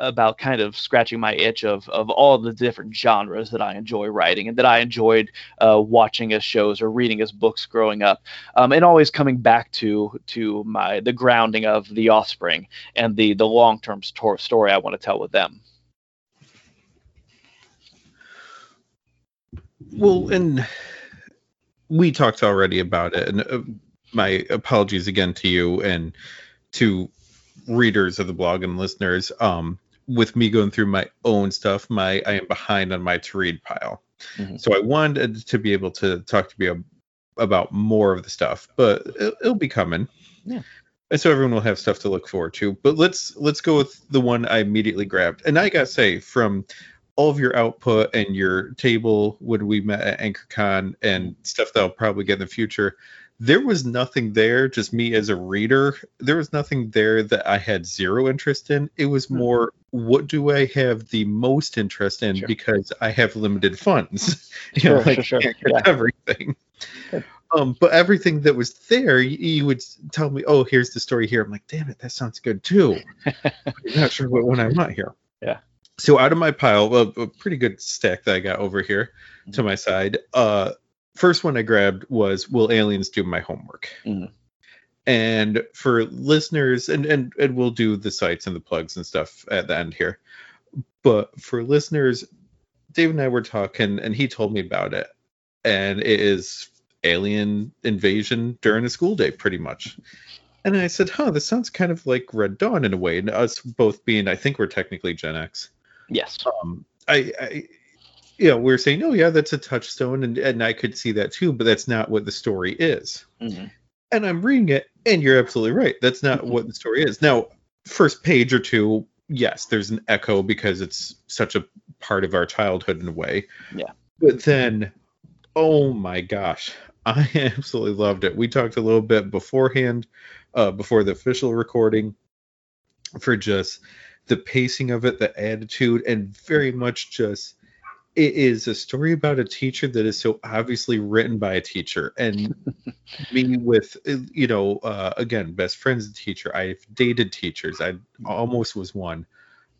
Speaker 3: about kind of scratching my itch of of all the different genres that I enjoy writing and that I enjoyed uh, watching as shows or reading as books growing up, um, and always coming back to to my the grounding of the Offspring and the the long term st- story I want to tell with them.
Speaker 2: Well, and we talked already about it, and uh, my apologies again to you and to readers of the blog and listeners. Um, with me going through my own stuff, my I am behind on my to read pile. Mm-hmm. So I wanted to be able to talk to you about more of the stuff, but it, will be coming.
Speaker 3: Yeah.
Speaker 2: And so everyone will have stuff to look forward to. But let's let's go with the one I immediately grabbed. And I gotta say, from all of your output and your table when we met at AnchorCon and stuff that I'll probably get in the future, there was nothing there just me as a reader there was nothing there that i had zero interest in it was hmm. more what do i have the most interest in sure. because i have limited funds you
Speaker 3: sure, know, sure, sure.
Speaker 2: Yeah. everything um, but everything that was there you, you, would tell me oh here's the story here i'm like damn it that sounds good too i'm not sure what one i want here
Speaker 3: yeah
Speaker 2: so out of my pile a, a pretty good stack that i got over here mm-hmm. to my side uh first one I grabbed was Will Aliens Do My Homework? Mm-hmm. And for listeners, and, and and we'll do the sites and the plugs and stuff at the end here. But for listeners, Dave and I were talking, and he told me about it, and it is alien invasion during a school day, pretty much. And I said, "Huh, this sounds kind of like Red Dawn in a way." And us both being, I think we're technically Gen X.
Speaker 3: Yes.
Speaker 2: Um, I, I you know, we are saying, oh yeah, that's a touchstone, and and I could see that too, but that's not what the story is. Mm-hmm. And I'm reading it, and you're absolutely right. That's not mm-hmm. what the story is. Now, first page or two, yes, there's an echo because it's such a part of our childhood in a way.
Speaker 3: Yeah.
Speaker 2: But then, oh my gosh, I absolutely loved it. We talked a little bit beforehand, uh, before the official recording, for just the pacing of it, the attitude, and very much just it is a story about a teacher that is so obviously written by a teacher and me with you know uh, again best friends a teacher. I've dated teachers. I almost was one.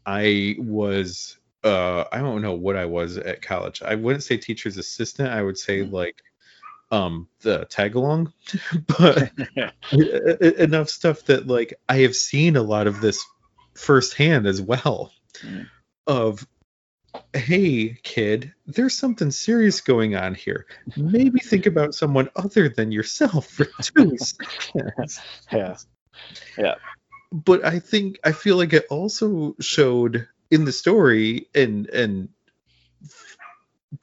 Speaker 2: I was uh i don't know what i was at college. I wouldn't say teacher's assistant. I would say mm. like um the tag along but enough stuff that like i have seen a lot of this firsthand as well mm. of hey kid there's something serious going on here. Maybe think about someone other than yourself for two seconds.
Speaker 3: Yeah. Yeah.
Speaker 2: But i think i feel like it also showed in the story and and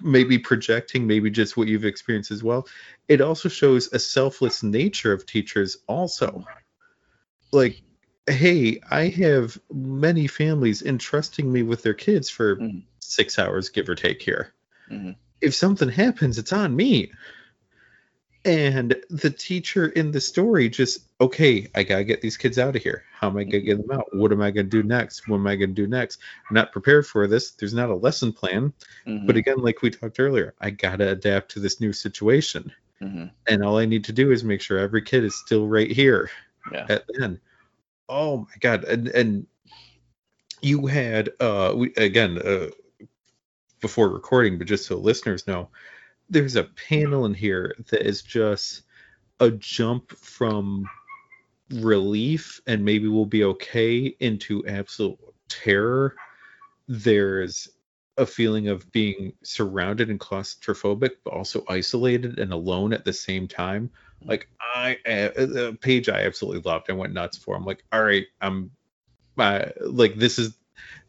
Speaker 2: maybe projecting maybe just what you've experienced as well it also shows a selfless nature of teachers also. Like hey i have many families entrusting me with their kids for mm six hours, give or take here. Mm-hmm. If something happens, it's on me. And the teacher in the story just, okay, I gotta get these kids out of here. How am I gonna get them out? What am I gonna do next? What am I gonna do next? I'm not prepared for this. There's not a lesson plan. Mm-hmm. But again, like we talked earlier, I gotta adapt to this new situation. Mm-hmm. And all I need to do is make sure every kid is still right here
Speaker 3: yeah.
Speaker 2: at the end. Oh my god! And and you had uh we, again uh, before recording, but just so listeners know, there's a panel in here that is just a jump from relief and maybe we'll be okay into absolute terror. There's a feeling of being surrounded and claustrophobic, but also isolated and alone at the same time. Like I, a page I absolutely loved. I went nuts for. I'm like, all right, I'm, uh, like this is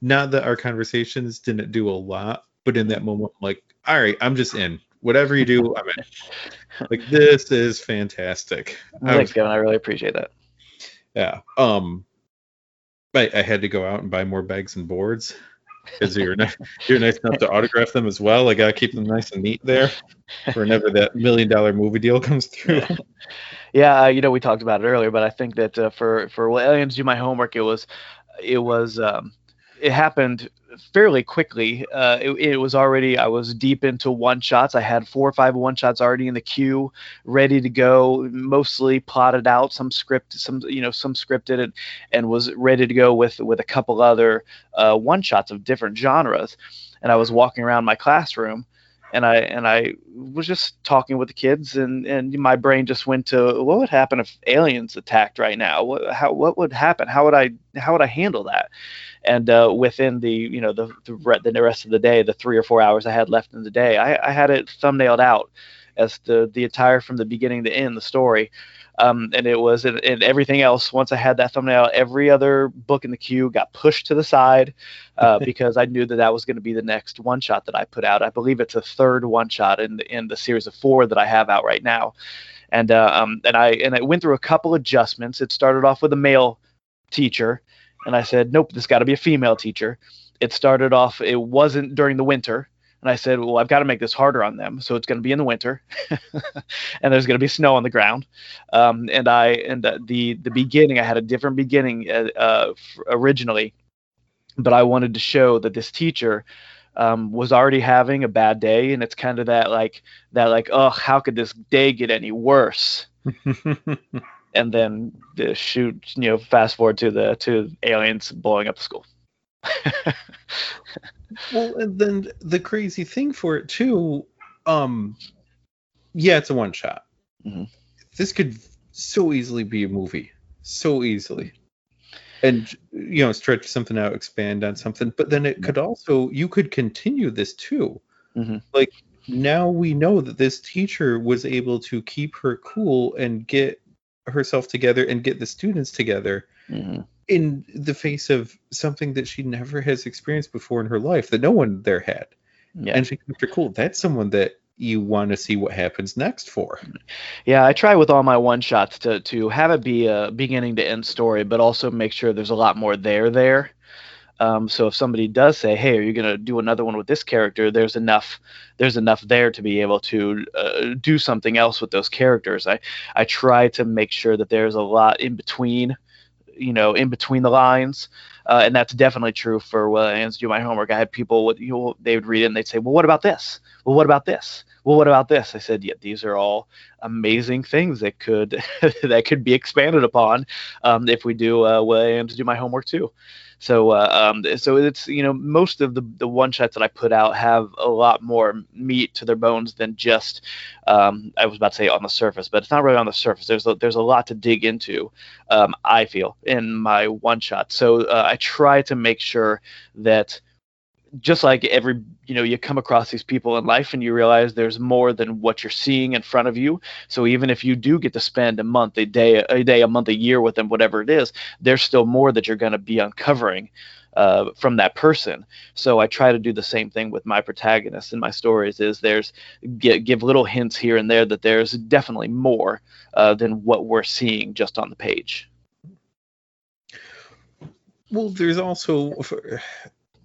Speaker 2: not that our conversations didn't do a lot, but in that moment, I'm like, all right, I'm just in. Whatever you do, I'm in. Like this is fantastic.
Speaker 3: Thanks, Kevin. I really appreciate that.
Speaker 2: Yeah. Um, I, I had to go out and buy more bags and boards because you're nice, you're nice enough to autograph them as well. I gotta keep them nice and neat there for whenever that million dollar movie deal comes through.
Speaker 3: Yeah, you know we talked about it earlier, but I think that uh, for for well, aliens do my homework, it was it was um, it happened fairly quickly. Uh, it, it, was already I was deep into one shots. I had four or five one shots already in the queue, ready to go. Mostly plotted out, some script, some you know some scripted, and, and was ready to go with with a couple other uh, one shots of different genres. And I was walking around my classroom. And I and I was just talking with the kids, and, and my brain just went to what would happen if aliens attacked right now? What how what would happen? How would I how would I handle that? and uh, within the you know the, the rest of the day, the three or four hours I had left in the day, I, I had it thumbnailed out as the the entire from the beginning to end the story. Um, and it was and, and, everything else. Once I had that thumbnail, every other book in the queue got pushed to the side uh, because I knew that that was going to be the next one shot that I put out. I believe it's a third one shot in the, in the series of four that I have out right now. And uh, um, and I and I went through a couple adjustments. It started off with a male teacher, and I said, nope, this got to be a female teacher. It started off, it wasn't during the winter. And I said, well, I've got to make this harder on them. So it's going to be in the winter, and there's going to be snow on the ground. Um, and I and the the beginning, I had a different beginning uh, uh, originally, but I wanted to show that this teacher um, was already having a bad day, and it's kind of that like that like, oh, how could this day get any worse? and then the shoot, you know, fast forward to the to aliens blowing up the school.
Speaker 2: Well, and then the crazy thing for it too, um, yeah, it's a one shot. Mm-hmm. This could so easily be a movie, so easily, and you know, stretch something out, expand on something. But then it could also, you could continue this too. Mm-hmm. Like now we know that this teacher was able to keep her cool and get herself together and get the students together mm-hmm. In the face of something that she never has experienced before in her life that no one there had. Yeah. And she kept her cool. That's someone that you want to see what happens next for.
Speaker 3: Yeah, I try with all my one shots to to have it be a beginning to end story, but also make sure there's a lot more there there. Um, so if somebody does say, "Hey, are you going to do another one with this character?" There's enough there's enough there to be able to uh, do something else with those characters. I I try to make sure that there's a lot in between, you know, in between the lines. Uh, and that's definitely true for when I do my homework. I had people, you know, they would read it and they'd say, "Well, what about this? Well, what about this? Well, what about this?" I said, "Yeah, these are all amazing things that could that could be expanded upon um, if we do uh, well, and to do my homework too." So uh, um, so it's you know most of the the one shots that I put out have a lot more meat to their bones than just um, I was about to say on the surface, but it's not really on the surface. There's a, there's a lot to dig into. Um, I feel in my one shot, so uh, I try to make sure that just like every you know you come across these people in life and you realize there's more than what you're seeing in front of you. So even if you do get to spend a month a day a day a month a year with them whatever it is there's still more that you're going to be uncovering uh, from that person. So i try to do the same thing with my protagonists in my stories is there's give, give little hints here and there that there's definitely more uh, than what we're seeing just on the page.
Speaker 2: Well there's also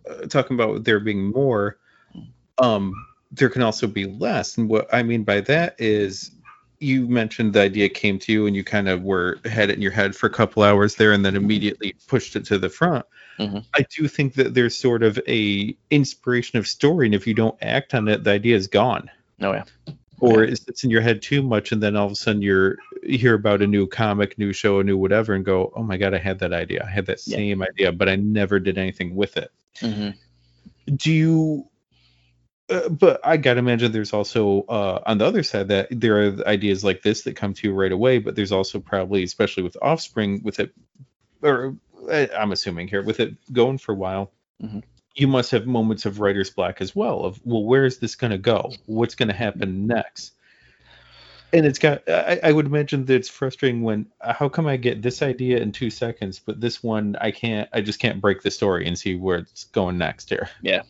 Speaker 2: uh, talking about there being more, um, there can also be less. And what I mean by that is you mentioned the idea came to you and you kind of were had it in your head for a couple hours there and then immediately pushed it to the front. Mm-hmm. I do think that there's sort of a inspiration of story, and if you don't act on it, the idea is gone.
Speaker 3: Oh yeah.
Speaker 2: Or it sits in your head too much, and then all of a sudden you're you hear about a new comic, new show, a new whatever, and go, "Oh my god, I had that idea. I had that yeah. same idea, but I never did anything with it." Mm-hmm. Do you? Uh, but I gotta imagine there's also uh, on the other side that there are ideas like this that come to you right away, but there's also probably, especially with Offspring, with it, or uh, I'm assuming here, with it going for a while, mm-hmm. You must have moments of writer's block as well of well where is this going to go? What's going to happen next? And it's got I, I, would imagine that it's frustrating when how come i get this idea in two seconds but this one i can't i just can't break the story and see where it's going next here.
Speaker 3: Yeah.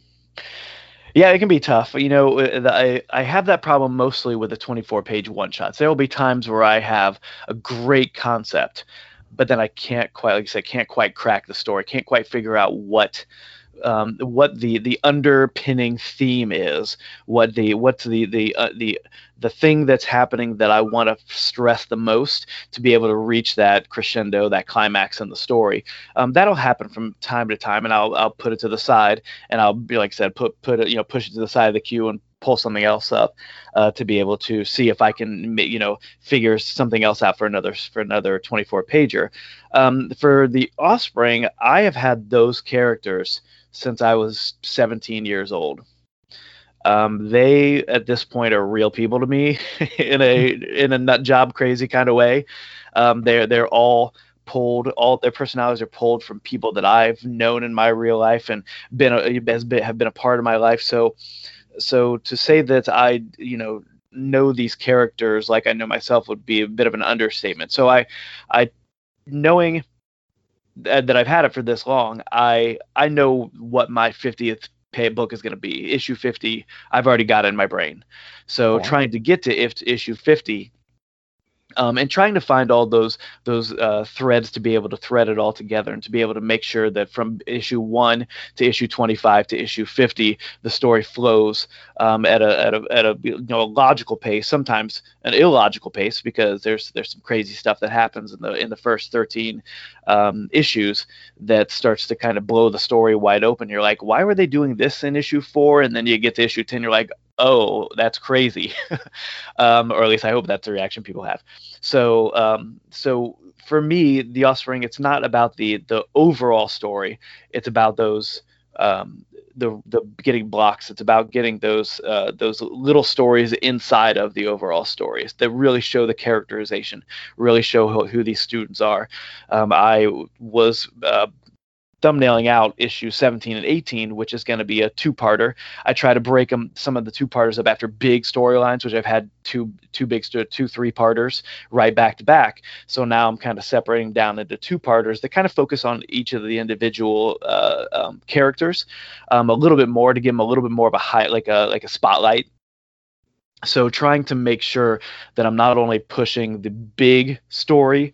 Speaker 3: Yeah it can be tough. You know uh, i i have that problem mostly with the 24 page one shots there will be times where i have a great concept but then i can't quite like i said can't quite crack the story can't quite figure out what um, what the the underpinning theme is, what the what's the the uh, the the thing that's happening that I want to stress the most to be able to reach that crescendo, that climax in the story. Um, that'll happen from time to time, and I'll I'll put it to the side, and I'll be like I said, put put it you know push it to the side of the queue and pull something else up uh, to be able to see if I can you know figure something else out for another for another 24 pager. Um, for the Offspring, I have had those characters since I was 17 years old. Um, they at this point are real people to me in a in a nut job crazy kind of way. Um, they're they're all pulled all their personalities are pulled from people that I've known in my real life and been a, has been have been a part of my life. So so to say that I you know know these characters like I know myself would be a bit of an understatement. So I I knowing that, that I've had it for this long, I I know what my 50th pay book is going to be. Issue 50, I've already got it in my brain. So trying to get to if issue 50 um, and trying to find all those those uh, threads to be able to thread it all together and to be able to make sure that from issue one to issue 25 to issue 50 the story flows um, at a at a at a you know a logical pace sometimes an illogical pace because there's there's some crazy stuff that happens in the in the first 13 um, issues that starts to kind of blow the story wide open. You're like why were they doing this in issue four? And then you get to issue 10 you're like oh, that's crazy, um, or at least I hope that's the reaction people have. So, um, so for me, the Offspring, it's not about the the overall story. It's about those um, the the getting blocks. It's about getting those uh, those little stories inside of the overall stories that really show the characterization, really show who, who these students are. Um, I was uh, thumbnailing out issue 17 and 18, which is going to be a two-parter. I try to break them some of the two-parters up after big storylines, which I've had two two big two three-parters right back to back. So now I'm kind of separating down into two-parters that kind of focus on each of the individual uh, um, characters um, a little bit more to give them a little bit more of a high like a like a spotlight so trying to make sure that i'm not only pushing the big story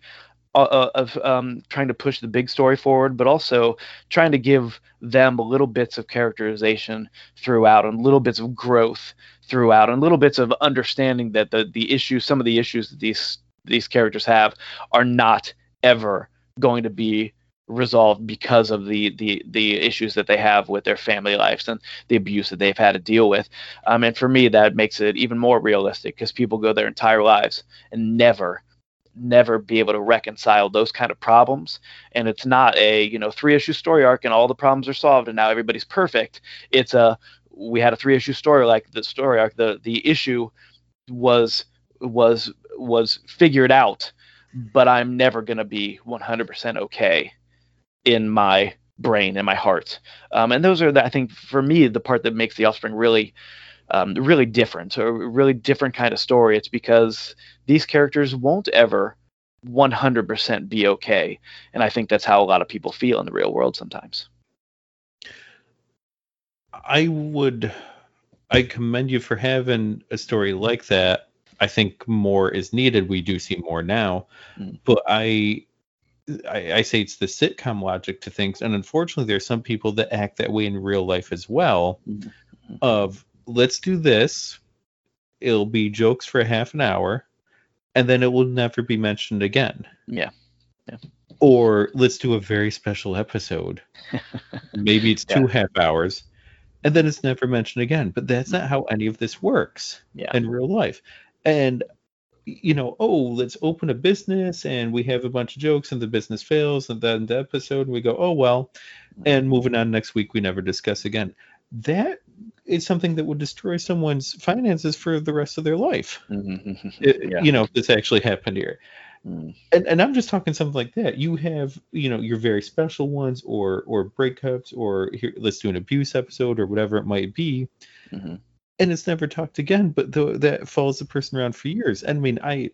Speaker 3: uh, uh, of um, trying to push the big story forward, but also trying to give them little bits of characterization throughout and little bits of growth throughout and little bits of understanding that the the issues, some of the issues that these these characters have, are not ever going to be resolved because of the the the issues that they have with their family lives and the abuse that they've had to deal with. Um, and for me, that makes it even more realistic because people go their entire lives and never never be able to reconcile those kind of problems. And it's not a you know three issue story arc and all the problems are solved and now everybody's perfect. It's a we had a three issue story like the story arc the the issue was was was figured out but i'm never going to be 100% okay in my brain and my heart. Um, and those are the, i think for me the part that makes the offspring really um, really different, a really different kind of story. It's because these characters won't ever 100% be okay. And I think that's how a lot of people feel in the real world sometimes.
Speaker 2: I would, I commend you for having a story like that. I think more is needed. We do see more now, mm. but I, I, I, say it's the sitcom logic to things, and unfortunately, there's some people that act that way in real life as well. Mm-hmm. Of let's do this. It'll be jokes for half an hour, and then it will never be mentioned again.
Speaker 3: Yeah. yeah.
Speaker 2: Or let's do a very special episode. Maybe it's two yeah. half hours, and then it's never mentioned again. But that's not how any of this works
Speaker 3: yeah.
Speaker 2: in real life. And you know, oh, let's open a business and we have a bunch of jokes and the business fails and then the episode we go, oh well, and moving on next week we never discuss again. That is something that would destroy someone's finances for the rest of their life. Mm-hmm. It, yeah. You know, if this actually happened here.
Speaker 3: Mm.
Speaker 2: And and I'm just talking something like that. You have, you know, your very special ones or or breakups or here let's do an abuse episode or whatever it might be.
Speaker 3: hmm
Speaker 2: And it's never talked again, but though that follows the person around for years. And I mean, I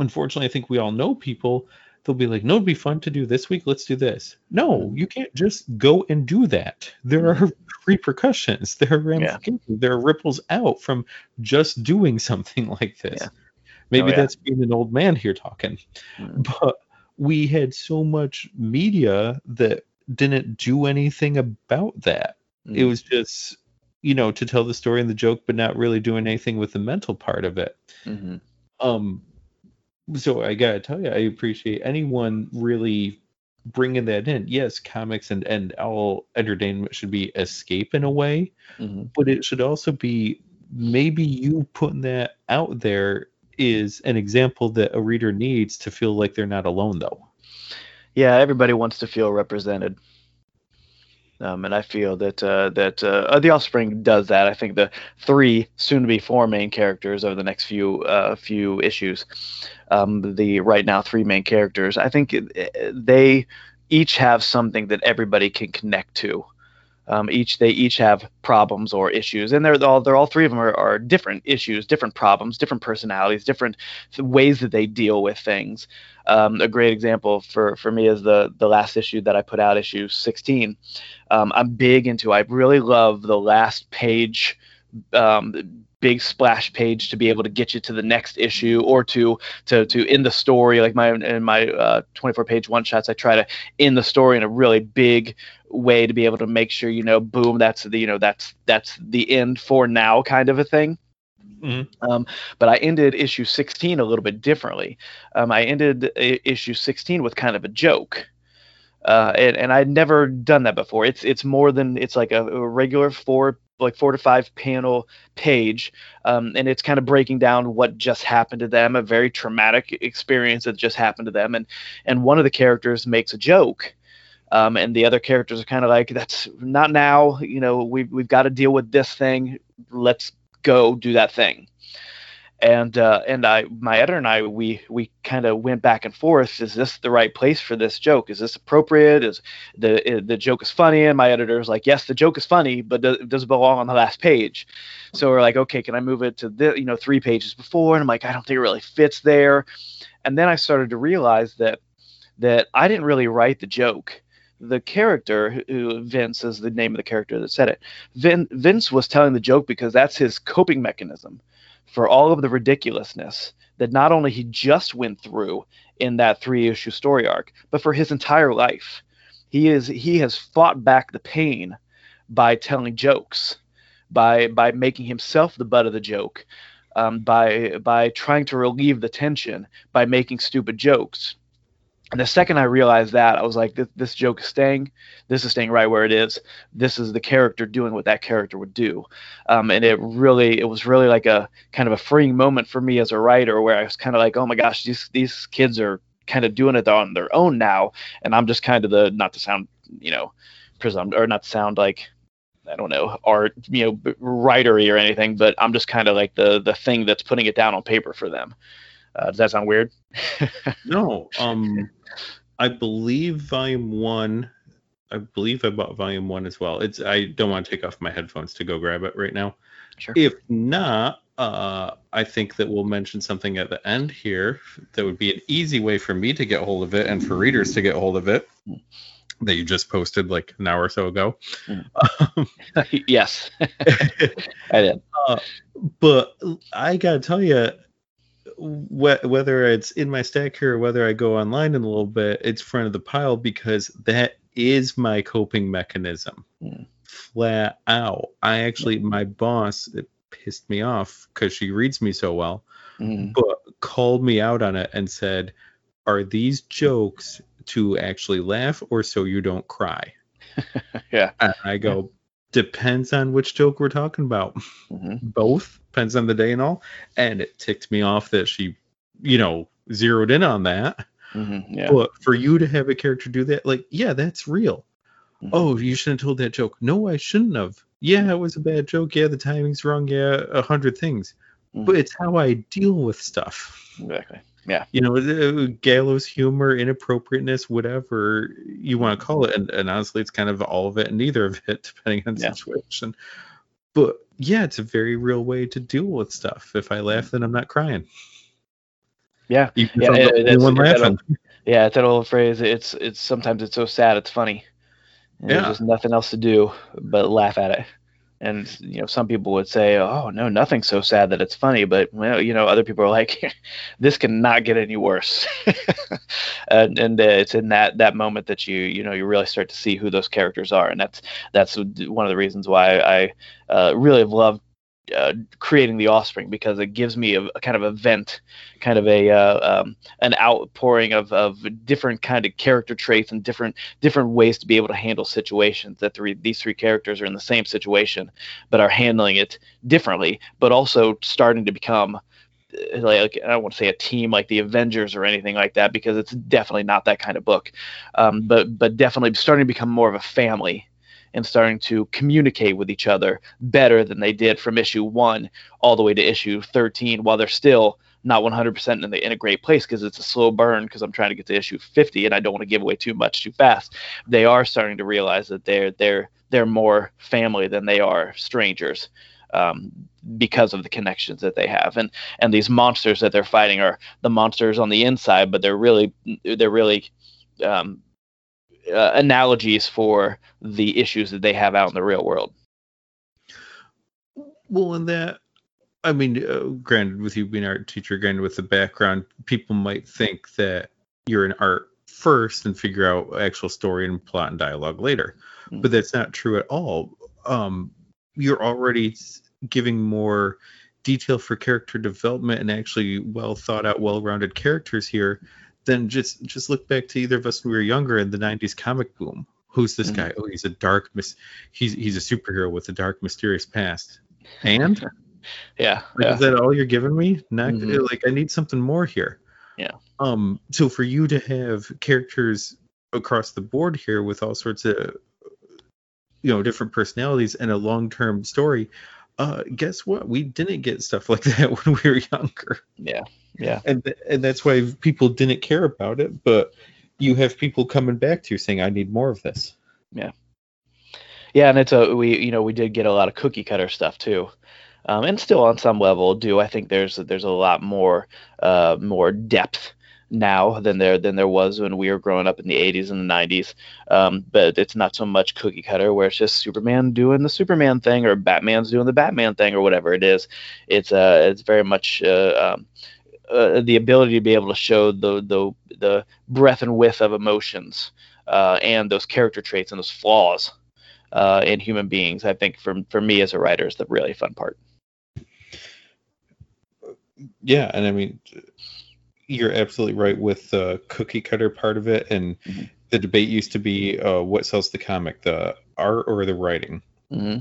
Speaker 2: unfortunately I think we all know people they'll be like, no, it'd be fun to do this week. Let's do this. No, you can't just go and do that. There are repercussions. There are ramifications. There are ripples out from just doing something like this.
Speaker 3: Yeah.
Speaker 2: Maybe
Speaker 3: Oh, yeah.
Speaker 2: that's being an old man here talking.
Speaker 3: Mm.
Speaker 2: But we had so much media that didn't do anything about that. It
Speaker 3: Mm.
Speaker 2: was just, you know, to tell the story and the joke, but not really doing anything with the mental part of it
Speaker 3: Mhm.
Speaker 2: um so i gotta tell you i appreciate anyone really bringing that in yes comics and and all entertainment should be escape in a way
Speaker 3: Mhm.
Speaker 2: but it should also be maybe you putting that out there is an example that a reader needs to feel like they're not alone though
Speaker 3: Yeah, everybody wants to feel represented. Um, and I feel that uh, that uh, the Offspring does that. I think the three, soon to be four main characters over the next few uh, few issues, um, the right now three main characters. I think uh, they each have something that everybody can connect to. Um, each they each have problems or issues, and they're all they're all three of them are, are different issues, different problems, different personalities, different ways that they deal with things. Um, a great example for for me is the the last issue that I put out, issue 16. Um, I'm big into. I really love the last page. Um, big splash page to be able to get you to the next issue or to to to end the story like my in my uh, 24 page one shots i try to end the story in a really big way to be able to make sure you know boom that's the you know that's that's the end for now kind of a thing
Speaker 2: Mhm.
Speaker 3: um, but i ended issue 16 a little bit differently um, i ended i- issue 16 with kind of a joke uh, and, and I'd never done that before. It's it's more than it's like a, a regular four like four to five panel page, um, and it's kind of breaking down what just happened to them, a very traumatic experience that just happened to them, and and one of the characters makes a joke, um, and the other characters are kind of like that's not now, you know, we've we've got to deal with this thing, let's go do that thing and uh, and I my editor and I we we kind of went back and forth. Is this the right place for this joke? Is this appropriate? Is the the joke is funny? And my editor was like, yes, the joke is funny, but does, does it belong on the last page? So we're like, okay, can I move it to the you know three pages before? And I'm like, I don't think it really fits there. And then I started to realize that that I didn't really write the joke. The character, who- who Vince is the name of the character that said it, Vin, Vince was telling the joke because that's his coping mechanism for all of the ridiculousness that not only he just went through in that three issue story arc, but for his entire life. He is he has fought back the pain by telling jokes, by by making himself the butt of the joke, um, by by trying to relieve the tension by making stupid jokes. And the second I realized that, I was like, this, this joke is staying. This is staying right where it is. This is the character doing what that character would do um, and it really it was really like a kind of a freeing moment for me as a writer where I was kind of like oh my gosh these these kids are kind of doing it on their own now and I'm just kind of the not to sound you know presumed or not sound like I don't know art you know writery or anything but I'm just kind of like the the thing that's putting it down on paper for them uh, does that sound weird?
Speaker 2: No um i believe volume one i believe i bought volume one as well. It's i don't want to take off my headphones to go grab it right now.
Speaker 3: Sure.
Speaker 2: if not uh i think that we'll mention something at the end here that would be an easy way for me to get hold of it and for readers to get hold of it
Speaker 3: Mm.
Speaker 2: that you just posted like an hour or so ago.
Speaker 3: Yes. I did.
Speaker 2: Uh, but I gotta tell you, wh- whether it's in my stack here or whether I go online in a little bit, it's front of the pile because that is my coping mechanism,
Speaker 3: Mm.
Speaker 2: flat out. I actually, my boss, it pissed me off because she reads me so well,
Speaker 3: Mhm.
Speaker 2: but called me out on it and said, "Are these jokes to actually laugh or so you don't cry?"
Speaker 3: yeah
Speaker 2: And I go, "Depends on which joke we're talking about."
Speaker 3: Mhm.
Speaker 2: both depends on the day and all and it ticked me off that she you know zeroed in on that
Speaker 3: Mhm. yeah
Speaker 2: but for you to have a character do that like yeah that's real
Speaker 3: Mhm.
Speaker 2: oh you shouldn't have told that joke no i shouldn't have yeah it was a bad joke yeah the timing's wrong yeah a hundred things
Speaker 3: Mhm.
Speaker 2: but it's how i deal with stuff
Speaker 3: exactly Yeah.
Speaker 2: You know, uh, gallows humor, inappropriateness, whatever you want to call it. And, and honestly, it's kind of all of it and neither of it, depending on
Speaker 3: Yeah.
Speaker 2: situation. But yeah, it's a very real way to deal with stuff. If I laugh, then I'm not crying.
Speaker 3: Yeah.
Speaker 2: Even
Speaker 3: Yeah, it- it's-
Speaker 2: one laughing.
Speaker 3: Yeah, it's that old phrase. It's it's sometimes it's so sad it's funny.
Speaker 2: Yeah.
Speaker 3: There's just nothing else to do but laugh at it. And you know, some people would say, "Oh no, nothing's so sad that it's funny," but well, you know, other people are like, "This cannot get any worse." and and uh, it's in that that moment that you you know you really start to see who those characters are, and that's that's one of the reasons why I uh, really have loved uh, creating the offspring because it gives me a, a kind of a vent, kind of a uh, um, an outpouring of, of different kind of character traits and different different ways to be able to handle situations. That these three characters are in the same situation, but are handling it differently, but also starting to become uh, like I don't want to say a team like the Avengers or anything like that because it's definitely not that kind of book, um, but but definitely starting to become more of a family and starting to communicate with each other better than they did from issue one all the way to issue 13 while they're still not 100% in, the, in a great place because it's a slow burn because I'm trying to get to issue 50 and I don't want to give away too much too fast. They are starting to realize that they're they're they're more family than they are strangers um, because of the connections that they have and and these monsters that they're fighting are the monsters on the inside but they're really they're really um, uh, analogies for the issues that they have out in the real world.
Speaker 2: Well, in that, I mean, uh, granted, with you being an art teacher, granted with the background, people might think that you're an art first and figure out actual story and plot and dialogue later,
Speaker 3: Mm.
Speaker 2: but that's not true at all. Um, you're already giving more detail for character development and actually well thought out, well-rounded characters here. Then just just look back to either of us when we were younger in the '90s comic boom. Who's this
Speaker 3: Mhm.
Speaker 2: guy? Oh, he's a dark, mis- he's he's a superhero with a dark, mysterious past. And
Speaker 3: Yeah,
Speaker 2: like,
Speaker 3: yeah.
Speaker 2: is that all you're giving me? Not
Speaker 3: Mhm.
Speaker 2: like I need something more here.
Speaker 3: Yeah.
Speaker 2: Um. So for you to have characters across the board here with all sorts of you know different personalities and a long-term story, uh, guess what? We didn't get stuff like that when we were younger,
Speaker 3: yeah, yeah,
Speaker 2: and th- and that's why people didn't care about it. But you have people coming back to you saying, "I need more of this."
Speaker 3: yeah. Yeah. And it's a we you know we did get a lot of cookie cutter stuff too, um, and still on some level do I think there's there's a lot more uh, more depth now than there than there was when we were growing up in the 80s and the 90s. Um, but it's not so much cookie cutter where it's just Superman doing the Superman thing or Batman's doing the Batman thing or whatever it is. It's uh it's very much uh, um, uh, the ability to be able to show the the the breadth and width of emotions uh, and those character traits and those flaws uh, in human beings. I think for for me as a writer is the really fun part.
Speaker 2: Yeah, and I mean, you're absolutely right with the cookie cutter part of it, and
Speaker 3: Mhm.
Speaker 2: the debate used to be uh, what sells the comic, the art or the writing.
Speaker 3: hmm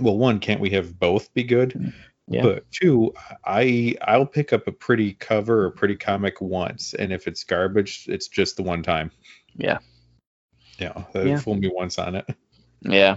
Speaker 2: Well, one, can't we have both be good?
Speaker 3: Yeah.
Speaker 2: But two, I I'll pick up a pretty cover or pretty comic once, and if it's garbage, it's just the one time.
Speaker 3: Yeah.
Speaker 2: Yeah,
Speaker 3: Yeah.
Speaker 2: fool me once on it.
Speaker 3: Yeah,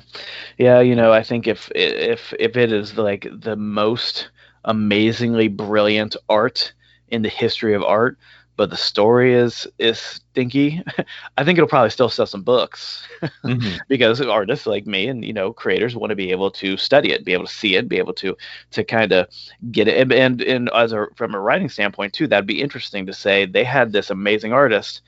Speaker 3: yeah. You know, I think if if if it is like the most amazingly brilliant art in the history of art, but the story is is stinky, I think it'll probably still sell some books
Speaker 2: Mhm.
Speaker 3: because artists like me and you know creators want to be able to study it, be able to see it, be able to to kind of get it. And, and and as a from a writing standpoint too, that'd be interesting to say they had this amazing artist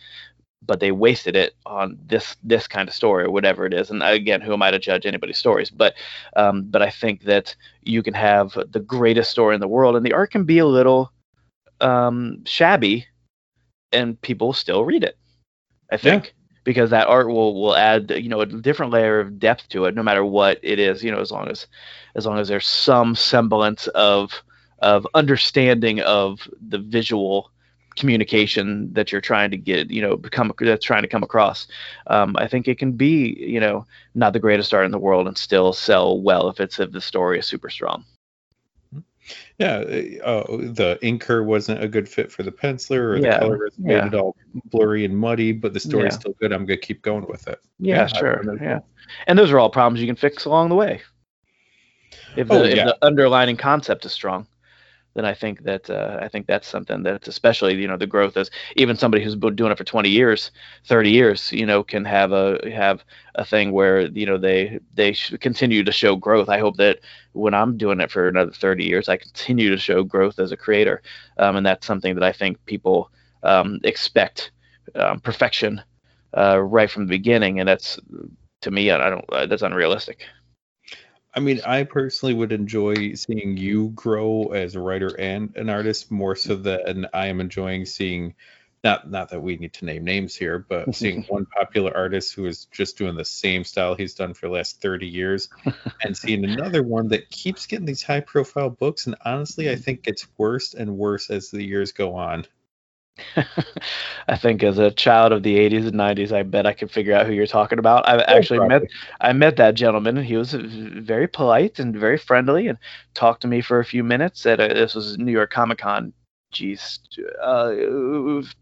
Speaker 3: but they wasted it on this this kind of story or whatever it is. And again, who am I to judge anybody's stories? But um, but I think that you can have the greatest story in the world, and the art can be a little um, shabby, and people still read it. I think. Because that art will, will add you know a different layer of depth to it, no matter what it is. You know, as long as as long as there's some semblance of of understanding of the visual communication that you're trying to get, you know, become that's trying to come across. Um, I think it can be, you know, not the greatest art in the world and still sell well if it's if the story is super strong.
Speaker 2: Yeah, uh, the inker wasn't a good fit for the penciler, or
Speaker 3: Yeah,
Speaker 2: the colorist made
Speaker 3: yeah.
Speaker 2: it all blurry and muddy, but the story's
Speaker 3: Yeah.
Speaker 2: still good. I'm gonna keep going with it.
Speaker 3: Yeah,
Speaker 2: Yeah,
Speaker 3: sure. Yeah, and those are all problems you can fix along the way. If the,
Speaker 2: Oh,
Speaker 3: if the underlining concept is strong, then I think that uh, I think that's something that's especially you know the growth is even somebody who's been doing it for 20 years, 30 years, you know, can have a have a thing where you know they they continue to show growth. I hope that when I'm doing it for another 30 years, I continue to show growth as a creator, um, and that's something that I think people um, expect um, perfection uh, right from the beginning, and that's to me I don't uh, that's unrealistic.
Speaker 2: I mean, I personally would enjoy seeing you grow as a writer and an artist more so than I am enjoying seeing not not that we need to name names here, but seeing one popular artist who is just doing the same style he's done for the last 30 years and seeing another one that keeps getting these high profile books and honestly I mm. think gets worse and worse as the years go on.
Speaker 3: I think as a child of the 80s and 90s, I bet I could figure out who you're talking about. I actually met I met that gentleman, and he was very polite and very friendly, and talked to me for a few minutes. At a, this was New York Comic Con, geez, uh,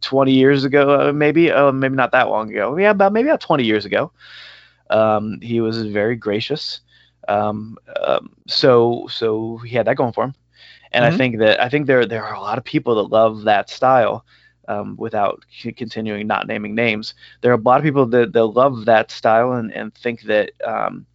Speaker 3: 20 years ago, uh, maybe, uh, maybe not that long ago. Yeah, about maybe about 20 years ago. Um, he was very gracious. Um, um, so so he had that going for him, and mm-hmm. I think that I think there there are a lot of people that love that style um, without continuing not naming names. There are a lot of people that, that love that style and, and think that um,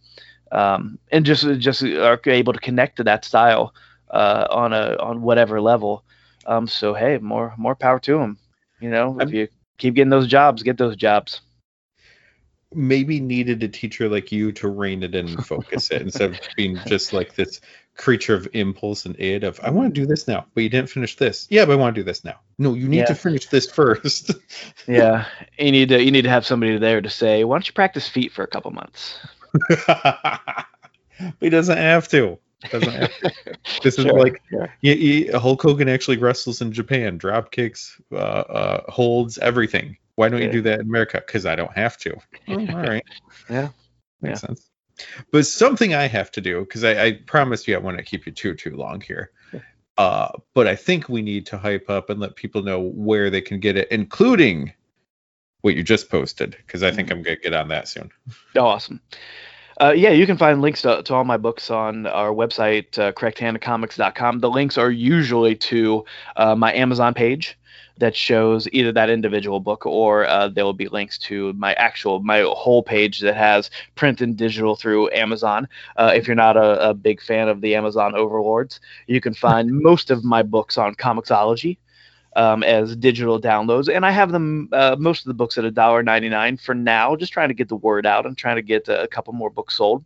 Speaker 3: um, and just just are able to connect to that style uh, on a on whatever level. Um, so hey, more more power to them. You know, if you keep getting those jobs, get those jobs
Speaker 2: maybe needed a teacher like you to rein it in and focus it instead of being just like this creature of impulse and id of I want to do this now, but you didn't finish this. Yeah, but I want to do this now. No, you need yeah. to finish this first.
Speaker 3: yeah, you need to you need to have somebody there to say, why don't you practice feet for a couple months?
Speaker 2: he doesn't have to. Doesn't have to. This sure, is like sure. You, you, Hulk Hogan actually wrestles in Japan, drop kicks, uh, uh, holds, everything. Why don't yeah. you do that in America? Because I don't have to. Oh, all right.
Speaker 3: yeah.
Speaker 2: Makes yeah. sense. But something I have to do because I, I promised you I want to keep you too too long here. Uh, but I think we need to hype up and let people know where they can get it, including what you just posted, because I think mm-hmm. I'm gonna get on that soon.
Speaker 3: Awesome. Uh, yeah, you can find links to, to all my books on our website, uh. The links are usually to uh, my Amazon page, that shows either that individual book or uh, there will be links to my actual my whole page that has print and digital through Amazon. Uh, if you're not a, a, big fan of the Amazon overlords, you can find most of my books on Comixology um, as digital downloads, and I have them uh, most of the books at $1.99 for now. Just trying to get the word out and trying to get a, couple more books sold.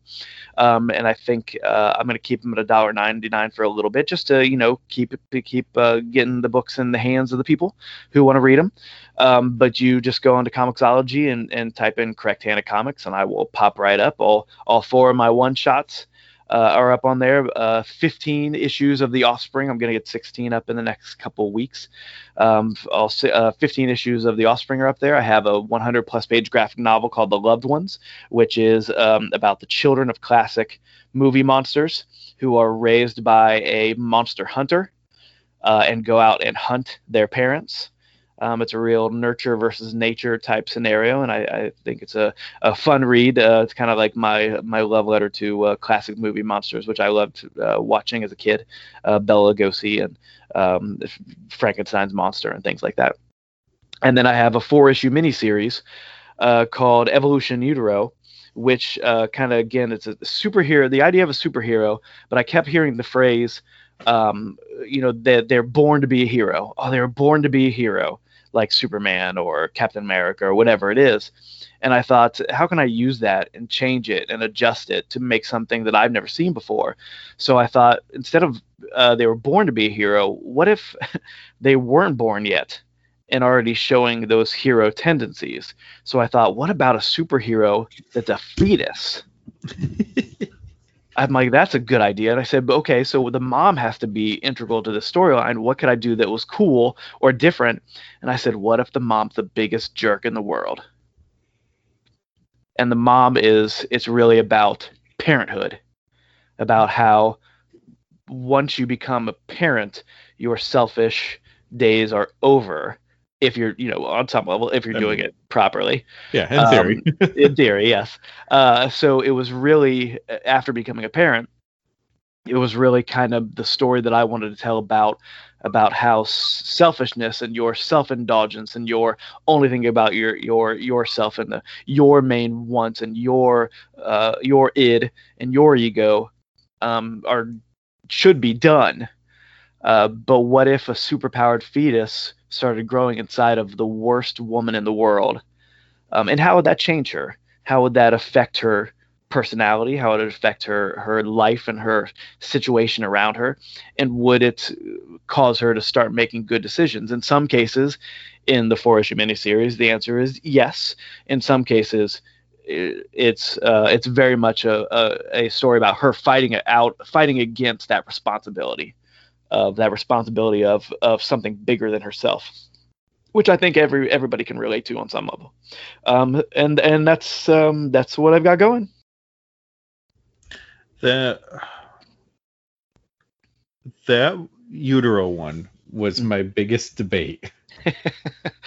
Speaker 3: Um, and I think uh, I'm going to keep them at $1.99 for a little bit, just to you know keep keep uh, getting the books in the hands of the people who want to read them. Um, but you just go onto Comixology and, and type in Correct Handed Comics, and I will pop right up all all four of my one shots uh, are up on there. Uh, 15 issues of The Offspring. I'm going to get 16 up in the next couple weeks. Um, also, uh, 15 issues of The Offspring are up there. I have a 100 plus page graphic novel called The Loved Ones, which is um, about the children of classic movie monsters who are raised by a monster hunter uh, and go out and hunt their parents. Um, it's a real nurture versus nature type scenario, and I, I think it's a, a fun read. Uh, it's kind of like my my love letter to uh, classic movie monsters, which I loved uh, watching as a kid, uh, Bela Lugosi and um, Frankenstein's monster and things like that. And then I have a four issue miniseries uh, called Evolution Utero, which uh, kind of again it's a superhero. The idea of a superhero, but I kept hearing the phrase um, you know, they're, they're born to be a hero. Oh, they're born to be a hero like Superman or Captain America or whatever it is. And I thought, how can I use that and change it and adjust it to make something that I've never seen before? So I thought, instead of uh, they were born to be a hero, what if they weren't born yet and already showing those hero tendencies? So I thought, what about a superhero that's a fetus? I'm like, that's a good idea. And I said, okay, so the mom has to be integral to the storyline. What could I do that was cool or different? And I said, what if the mom's the biggest jerk in the world? And the mom is, it's really about parenthood, about how once you become a parent, your selfish days are over if you're you know on some level if you're doing it properly.
Speaker 2: Yeah in theory.
Speaker 3: Um, in theory yes. Uh, so it was really after becoming a parent it was really kind of the story that I wanted to tell about about how selfishness and your self-indulgence and your only thinking about your your yourself and the, your main wants and your uh, your id and your ego um, are should be done. Uh, but what if a superpowered fetus started growing inside of the worst woman in the world? Um, and how would that change her? How would that affect her personality? How would it affect her her life and her situation around her? And would it cause her to start making good decisions? In some cases, in the four issue miniseries, the answer is yes. In some cases, it's uh, it's very much a, a, a, story about her fighting it out, fighting against that responsibility of that responsibility of of something bigger than herself, which I think every everybody can relate to on some level. Um, and and that's um, that's what I've got going.
Speaker 2: That that utero one was my biggest debate,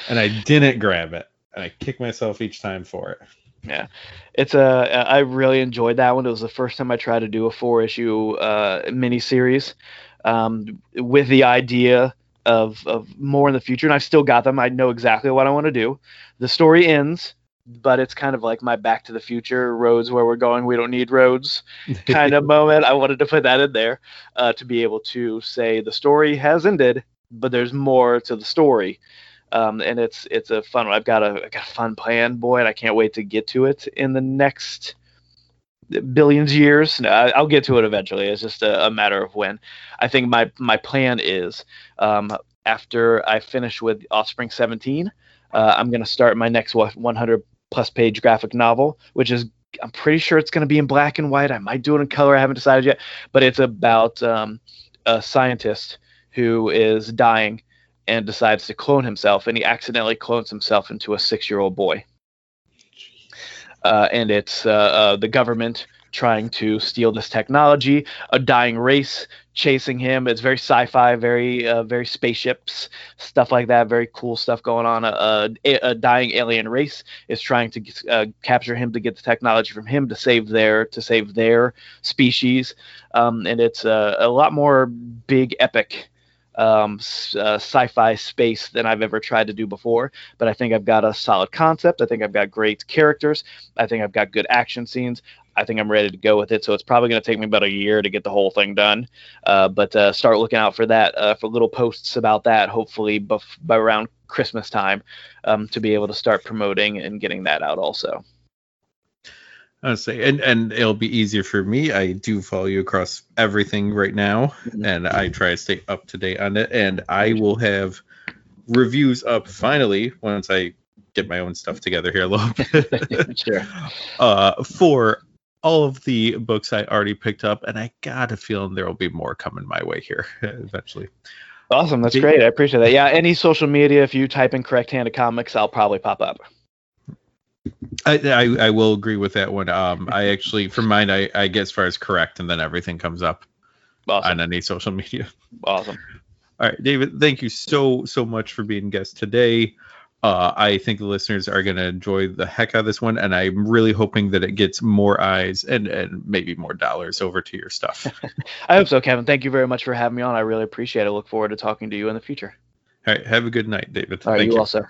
Speaker 2: and I didn't grab it, and I kick myself each time for it.
Speaker 3: Yeah, it's a. I really enjoyed that one. It was the first time I tried to do a four issue uh, mini series, um, with the idea of of more in the future. And I've still got them. I know exactly what I want to do. The story ends, but it's kind of like my Back to the Future roads where we're going. We don't need roads kind of moment. I wanted to put that in there uh, to be able to say the story has ended, but there's more to the story um, and it's it's a fun one. I've got a, got a fun plan, boy, and I can't wait to get to it in the next billions years. No, I'll get to it eventually. It's just a, a, matter of when. I think my my plan is um, after I finish with Offspring 17, uh, I'm going to start my next 100 plus page graphic novel, which is I'm pretty sure it's going to be in black and white. I might do it in color. I haven't decided yet, but it's about um, a scientist who is dying and decides to clone himself, and he accidentally clones himself into a six-year-old boy. Uh, and it's uh, uh, the government trying to steal this technology, a dying race chasing him. It's very sci-fi, very uh, very spaceships, stuff like that. Very cool stuff going on. A, a, a dying alien race is trying to uh, capture him to get the technology from him to save their to save their species. Um, and it's a, a lot more big epic um, uh, sci-fi space than I've ever tried to do before. But I think I've got a solid concept. I think I've got great characters. I think I've got good action scenes. I think I'm ready to go with it. So it's probably going to take me about a year to get the whole thing done. Uh, but uh, start looking out for that, uh, for little posts about that, hopefully by around Christmas time, um, to be able to start promoting and getting that out also.
Speaker 2: Say, and and it'll be easier for me. I do follow you across everything right now, mm-hmm. and I try to stay up to date on it. And I will have reviews up finally once I get my own stuff together here a little bit. sure. Uh, for all of the books I already picked up, and I got a feeling there will be more coming my way here eventually.
Speaker 3: Awesome, that's great. I appreciate that. Yeah, any social media, if you type in correct handed comics, I'll probably pop up.
Speaker 2: I, I, I will agree with that one. Um, I actually for mine I, I get as far as correct and then everything comes up awesome. on any social media.
Speaker 3: Awesome.
Speaker 2: All right, David, thank you so so much for being guest today. Uh, I think the listeners are going to enjoy the heck out of this one, and I'm really hoping that it gets more eyes and, and maybe more dollars over to your stuff.
Speaker 3: I hope so, Kevin. Thank you very much for having me on. I really appreciate it. I look forward to talking to you in the future.
Speaker 2: All right. Have a good night, David.
Speaker 3: All right. Thank you, you also.